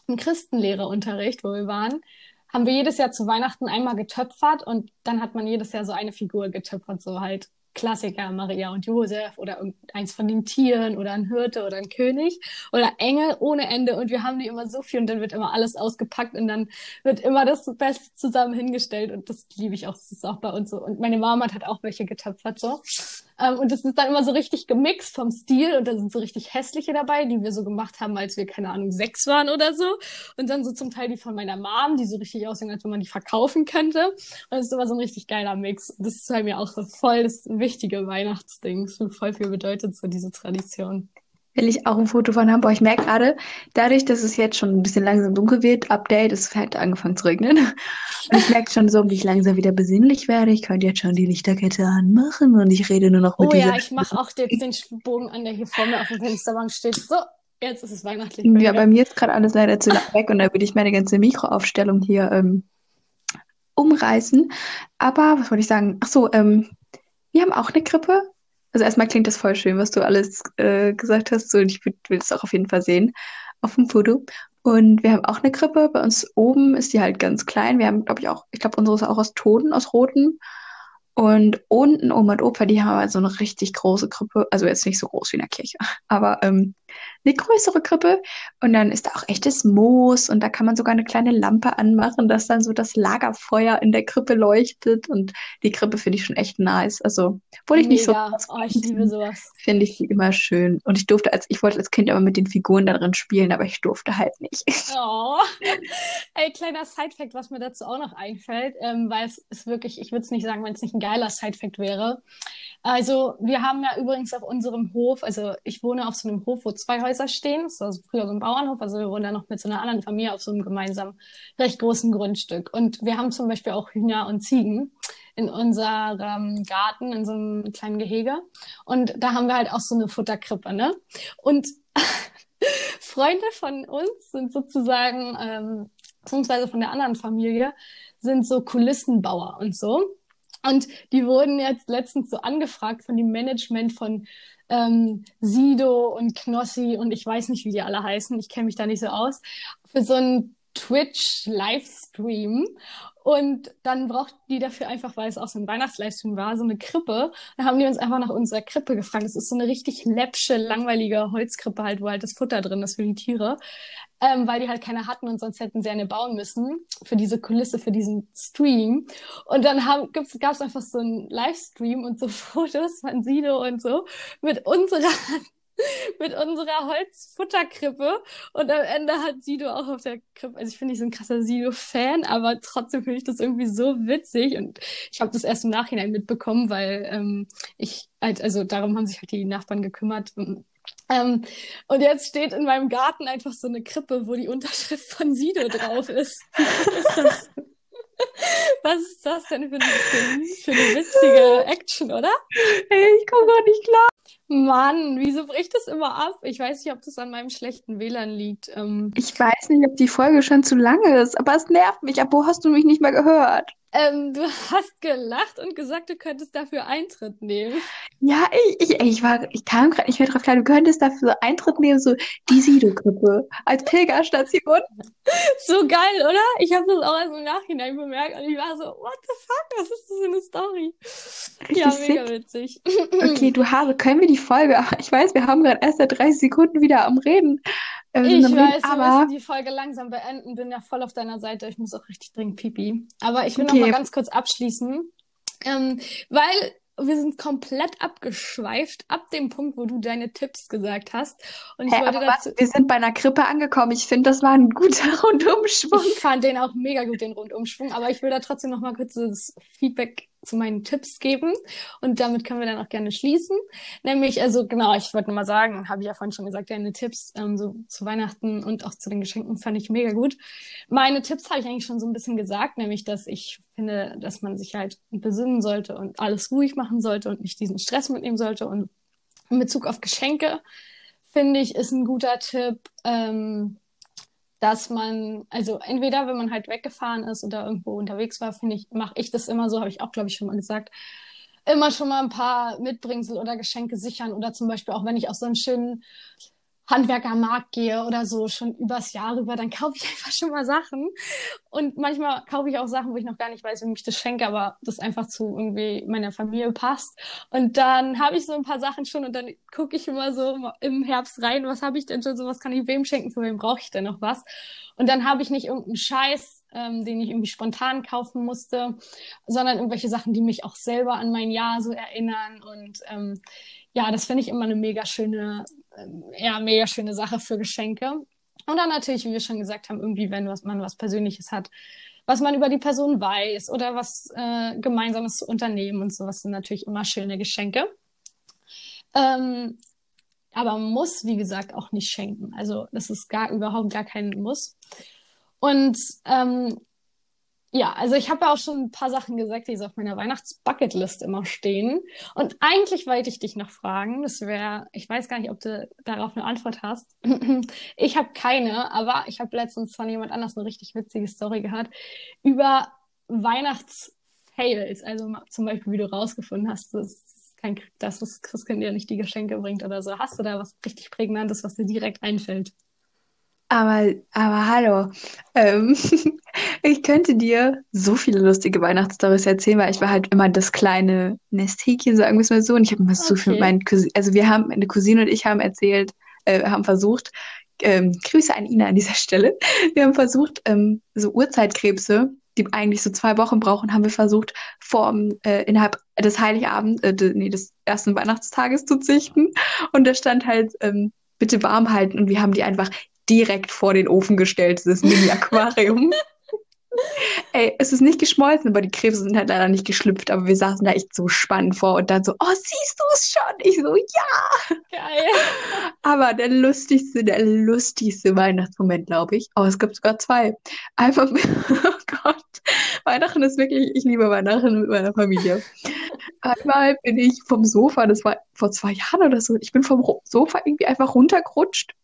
einen Christenlehrerunterricht, wo wir waren, haben wir jedes Jahr zu Weihnachten einmal getöpfert und dann hat man jedes Jahr so eine Figur getöpfert, so halt Klassiker, Maria und Josef oder eins von den Tieren oder ein Hirte oder ein König oder Engel ohne Ende und wir haben die immer so viel und dann wird immer alles ausgepackt und dann wird immer das Beste zusammen hingestellt und das liebe ich auch, das ist auch bei uns so. Und meine Mama hat auch welche getöpfert so. Ähm, und das ist dann immer so richtig gemixt vom Stil und da sind so richtig hässliche dabei, die wir so gemacht haben, als wir, keine Ahnung, sechs waren oder so. Und dann so zum Teil die von meiner Mom, die so richtig aussehen, als wenn man die verkaufen könnte. Und das ist immer so ein richtig geiler Mix. Das ist bei mir auch so voll das wichtige Weihnachtsding. Das voll viel bedeutet so diese Tradition will ich auch ein Foto von haben. Boah, ich merke gerade, dadurch, dass es jetzt schon ein bisschen langsam dunkel wird, Update, es hat angefangen zu regnen. Und ich merke schon so, wie ich langsam wieder besinnlich werde. Ich könnte jetzt schon die Lichterkette anmachen und ich rede nur noch mit Oh ja, ich mache auch jetzt den Bogen an, der hier vor mir auf dem Fensterbank steht. So, jetzt ist es weihnachtlich. Ja, bei mir ist gerade alles leider zu lang weg und da würde ich meine ganze Mikroaufstellung hier ähm, umreißen. Aber was wollte ich sagen? Ach so, ähm, wir haben auch eine Krippe also erstmal klingt das voll schön, was du alles äh, gesagt hast. So, und ich will das auch auf jeden Fall sehen auf dem Foto. Und wir haben auch eine Krippe. Bei uns oben ist die halt ganz klein. Wir haben, glaube ich, auch, ich glaube, unsere ist auch aus Toten, aus Roten. Und unten Oma und Opa, die haben halt so eine richtig große Krippe. Also jetzt nicht so groß wie in der Kirche, aber ähm, eine größere Krippe. Und dann ist da auch echtes Moos und da kann man sogar eine kleine Lampe anmachen, dass dann so das Lagerfeuer in der Krippe leuchtet. Und die Krippe finde ich schon echt nice. Also, obwohl ich Mega. nicht so. Oh, ich liebe sowas. Finde ich immer schön. Und ich durfte als, ich wollte als Kind aber mit den Figuren darin spielen, aber ich durfte halt nicht. Oh. Ey, kleiner Sidefact, was mir dazu auch noch einfällt, ähm, weil es ist wirklich, ich würde es nicht sagen, wenn es nicht ein geiler Sidefact wäre. Also, wir haben ja übrigens auf unserem Hof, also ich wohne auf so einem Hof, wo zwei Häuser stehen. Das ist also früher so ein Bauernhof, also wir wohnen da noch mit so einer anderen Familie auf so einem gemeinsamen, recht großen Grundstück. Und wir haben zum Beispiel auch Hühner und Ziegen in unserem Garten, in so einem kleinen Gehege. Und da haben wir halt auch so eine Futterkrippe, ne? Und Freunde von uns sind sozusagen, ähm, beziehungsweise von der anderen Familie, sind so Kulissenbauer und so. Und die wurden jetzt letztens so angefragt von dem Management von ähm, Sido und Knossi und ich weiß nicht, wie die alle heißen. Ich kenne mich da nicht so aus. Für so einen Twitch-Livestream. Und dann brauchten die dafür einfach, weil es auch so ein Weihnachtslivestream war, so eine Krippe. Dann haben die uns einfach nach unserer Krippe gefragt. Das ist so eine richtig läppsche, langweilige Holzkrippe halt, wo halt das Futter drin ist für die Tiere. Ähm, weil die halt keine hatten und sonst hätten sie eine bauen müssen für diese Kulisse, für diesen Stream. Und dann gab es einfach so einen Livestream und so Fotos von Sido und so mit unserer mit unserer Holzfutterkrippe. Und am Ende hat Sido auch auf der Krippe, also ich finde, ich so ein krasser Sido-Fan, aber trotzdem finde ich das irgendwie so witzig. Und ich habe das erst im Nachhinein mitbekommen, weil ähm, ich halt, also darum haben sich halt die Nachbarn gekümmert ähm, und jetzt steht in meinem Garten einfach so eine Krippe, wo die Unterschrift von Sido drauf ist. Ist das? Was ist das denn für eine, für eine witzige Action, oder? Hey, ich komme gar nicht klar. Mann, wieso bricht das immer ab? Ich weiß nicht, ob das an meinem schlechten WLAN liegt. Ähm, Ich weiß nicht, ob die Folge schon zu lang ist, aber es nervt mich. Ab wo hast du mich nicht mehr gehört? Ähm, du hast gelacht und gesagt, du könntest dafür Eintritt nehmen. Ja, ich, ich, ich war, ich kam gerade nicht mehr drauf klar. Du könntest dafür Eintritt nehmen, so die Sido-Gruppe als Pilgerstation. So geil, oder? Ich habe das auch erst im Nachhinein bemerkt und ich war so, what the fuck, was ist das für eine Story? Ja, Richtig mega sick. witzig. Okay, du Hase, können wir die Folge, ich weiß, wir haben gerade erst seit 30 Sekunden wieder am Reden, äh, sind Ich Reden, weiß, wir aber müssen die Folge langsam beenden. Bin ja voll auf deiner Seite. Ich muss auch richtig dringend pipi. Aber ich will noch mal ganz kurz abschließen, ähm, weil wir sind komplett abgeschweift ab dem Punkt, wo du deine Tipps gesagt hast. Und ich hä, wollte aber was? dazu, Wir sind bei einer Krippe angekommen. Ich finde, das war ein guter Rundumschwung. ich fand den auch mega gut, den Rundumschwung, aber ich will da trotzdem noch mal kurz das Feedback zu meinen Tipps geben und damit können wir dann auch gerne schließen. Nämlich, also genau, ich wollte nur mal sagen, habe ich ja vorhin schon gesagt, deine Tipps ähm, so zu Weihnachten und auch zu den Geschenken fand ich mega gut. Meine Tipps habe ich eigentlich schon so ein bisschen gesagt, nämlich, dass ich finde, dass man sich halt besinnen sollte und alles ruhig machen sollte und nicht diesen Stress mitnehmen sollte. Und in Bezug auf Geschenke, finde ich, ist ein guter Tipp, ähm, dass man, also entweder wenn man halt weggefahren ist oder irgendwo unterwegs war, finde ich, mache ich das immer so, habe ich auch, glaube ich, schon mal gesagt, immer schon mal ein paar Mitbringsel oder Geschenke sichern oder zum Beispiel auch wenn ich auf so einen schönen Handwerkermarkt gehe oder so schon übers Jahr rüber, dann kaufe ich einfach schon mal Sachen. Und manchmal kaufe ich auch Sachen, wo ich noch gar nicht weiß, wem ich das schenke, aber das einfach zu irgendwie meiner Familie passt. Und dann habe ich so ein paar Sachen schon und dann gucke ich immer so im Herbst rein, was habe ich denn schon so, was kann ich wem schenken, für wen brauche ich denn noch was? Und dann habe ich nicht irgendeinen Scheiß, ähm, den ich irgendwie spontan kaufen musste, sondern irgendwelche Sachen, die mich auch selber an mein Jahr so erinnern. Und ähm, ja, das finde ich immer eine mega schöne, ja, mega schöne Sache für Geschenke. Und dann natürlich, wie wir schon gesagt haben, irgendwie, wenn was, man was Persönliches hat, was man über die Person weiß oder was äh, Gemeinsames zu unternehmen und sowas sind natürlich immer schöne Geschenke. Ähm, aber man muss, wie gesagt, auch nicht schenken. Also das ist gar überhaupt gar kein Muss. Und ähm, ja, also ich habe ja auch schon ein paar Sachen gesagt, die so auf meiner Weihnachtsbucketlist immer stehen. Und eigentlich wollte ich dich noch fragen, das wäre, ich weiß gar nicht, ob du darauf eine Antwort hast. Ich habe keine, aber ich habe letztens von jemand anders eine richtig witzige Story gehört über Weihnachtsfails. Also zum Beispiel, wie du rausgefunden hast, dass, kein, dass das Christkind dir nicht die Geschenke bringt oder so. Hast du da was richtig Prägnantes, was dir direkt einfällt? Aber, aber hallo. Ähm, ich könnte dir so viele lustige Weihnachtsstories erzählen, weil ich war halt immer das kleine Nesthäkchen, sagen wir es mal so. Und ich habe immer so viel mit meinen Cousinen, also wir haben, meine Cousine und ich haben erzählt, äh, haben versucht, ähm, Grüße an Ina an dieser Stelle. Wir haben versucht, ähm, so Urzeitkrebse, die eigentlich so zwei Wochen brauchen, haben wir versucht, vorm, äh, innerhalb des Heiligabend, äh, de, nee, des ersten Weihnachtstages zu züchten. Und da stand halt, ähm, bitte warm halten. Und wir haben die einfach direkt vor den Ofen gestellt, dieses Mini-Aquarium. Ey, es ist nicht geschmolzen, aber die Krebse sind halt leider nicht geschlüpft. Aber wir saßen da echt so spannend vor und dann so, oh, siehst du es schon? Ich so, ja. Geil. Aber der lustigste, der lustigste Weihnachtsmoment, glaube ich. Oh, es gibt sogar zwei. Einfach, oh Gott. Weihnachten ist wirklich, ich liebe Weihnachten mit meiner Familie. Einmal bin ich vom Sofa, das war vor zwei Jahren oder so, ich bin vom Sofa irgendwie einfach runtergerutscht.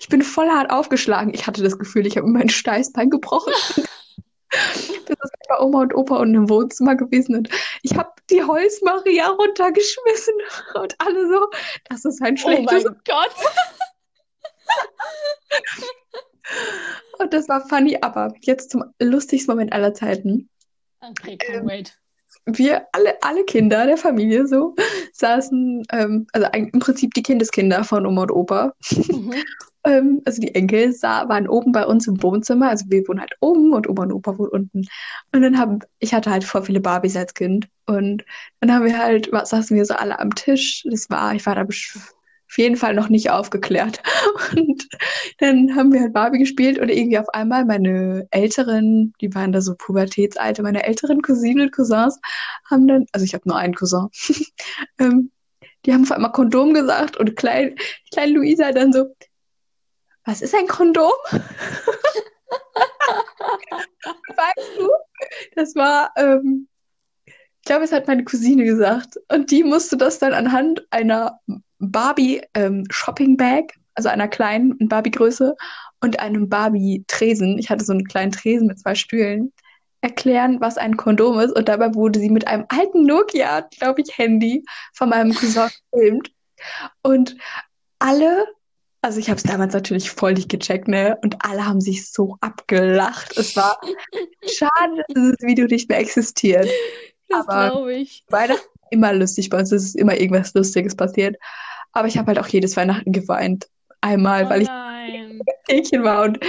Ich bin voll hart aufgeschlagen. Ich hatte das Gefühl, ich habe mir mein Steißbein gebrochen. Das ist bei Oma und Opa und im Wohnzimmer gewesen und ich habe die Holzmaria runtergeschmissen und alle so, das ist ein Oh mein schlechtes. Gott. Und das war funny, aber jetzt zum lustigsten Moment aller Zeiten. Okay, can't wait. Wir alle, alle Kinder der Familie so saßen, ähm, also eigentlich im Prinzip die Kindeskinder von Oma und Opa, Mhm. Ähm, also die Enkel sa waren oben bei uns im Wohnzimmer, also wir wohnen halt oben und Oma und Opa wohnen unten. Und dann haben, ich hatte halt voll viele Barbies als Kind und dann haben wir halt, wa- saßen wir so alle am Tisch. Das war, ich war da auf jeden Fall noch nicht aufgeklärt. Und dann haben wir halt Barbie gespielt und irgendwie auf einmal meine älteren, die waren da so Pubertätsalte, meine älteren Cousinen und Cousins haben dann, also ich habe nur einen Cousin, ähm, die haben auf einmal Kondom gesagt und klein, kleine Luisa dann so, was ist ein Kondom? Weißt du, das war, ähm, ich glaube, es hat meine Cousine gesagt. Und die musste das dann anhand einer Barbie ähm, also einer kleinen Barbie-Größe und einem Barbie-Tresen. Ich hatte so einen kleinen Tresen mit zwei Stühlen erklären, was ein Kondom ist. Und dabei wurde sie mit einem alten Nokia, glaube ich, Handy von meinem Cousin gefilmt. Und alle, also ich habe es damals natürlich voll nicht gecheckt, ne? Und alle haben sich so abgelacht. Es war schade, dass dieses Video nicht mehr existiert. Das glaube ich. Weihnachten immer lustig bei uns. Es ist immer irgendwas Lustiges passiert. Aber ich habe halt auch jedes Weihnachten geweint. Einmal, Oh weil ich. Mädchen war und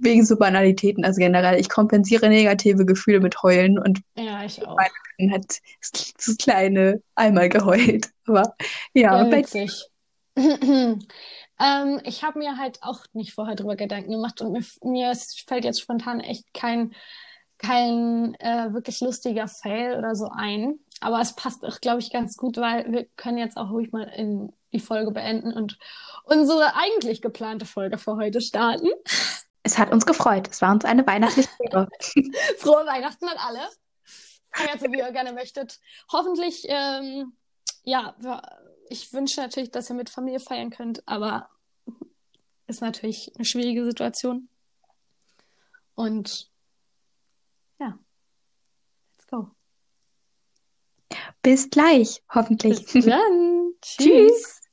wegen so Banalitäten. Also generell, ich kompensiere negative Gefühle mit Heulen und Ja, ich auch. dann hat das kleine einmal geheult. Aber ja, Ja, witzig. Ähm, ich habe mir halt auch nicht vorher drüber Gedanken gemacht und mir, mir fällt jetzt spontan echt kein, kein äh, wirklich lustiger Fail oder so ein. Aber es passt auch, glaube ich, ganz gut, weil wir können jetzt auch ruhig mal in die Folge beenden und unsere eigentlich geplante Folge für heute starten. es hat uns gefreut. Es war uns eine weihnachtliche Ehre. Frohe Weihnachten an alle. Feiert so, wie ihr gerne möchtet. Hoffentlich, ähm, ja, ich wünsche natürlich, dass ihr mit Familie feiern könnt, aber ist natürlich eine schwierige Situation. Und ja, let's go. Bis gleich, hoffentlich. Bis dann. Tschüss. Ich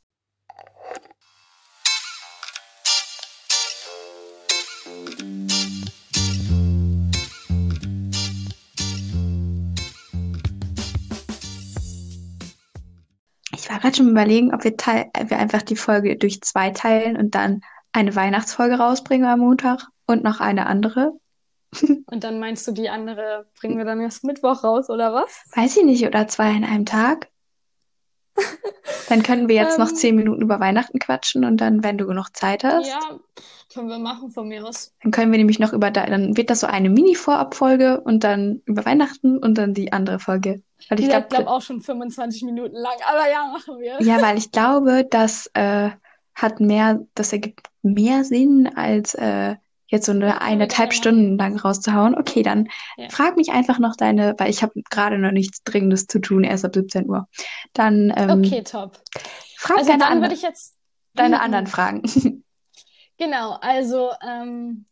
gerade schon überlegen, ob wir, teil äh, wir einfach die Folge durch zwei teilen und dann eine Weihnachtsfolge rausbringen am Montag und noch eine andere. Und dann meinst du, die andere bringen wir dann erst Mittwoch raus, oder was? Weiß ich nicht, oder zwei an einem Tag. Dann können wir jetzt noch Ähm. zehn Minuten über Weihnachten quatschen und dann, wenn du genug Zeit hast, Ja, können wir machen von mir aus. dann können wir nämlich noch über, da- dann wird das so eine Mini-Vorab-Folge und dann über Weihnachten und dann die andere Folge. Weil ich glaube, glaube auch schon 25 Minuten lang, aber ja, machen wir. ja, weil ich glaube, das äh, hat mehr, das ergibt mehr Sinn, als äh, jetzt so eine eineinhalb. Stunden lang rauszuhauen. Okay, dann Ja. frag mich einfach noch deine, weil ich habe gerade noch nichts Dringendes zu tun, erst ab 17 Uhr. Dann ähm, Okay, top. frag Also deine, dann würde ich jetzt deine Mhm. anderen Fragen. Genau, also ähm,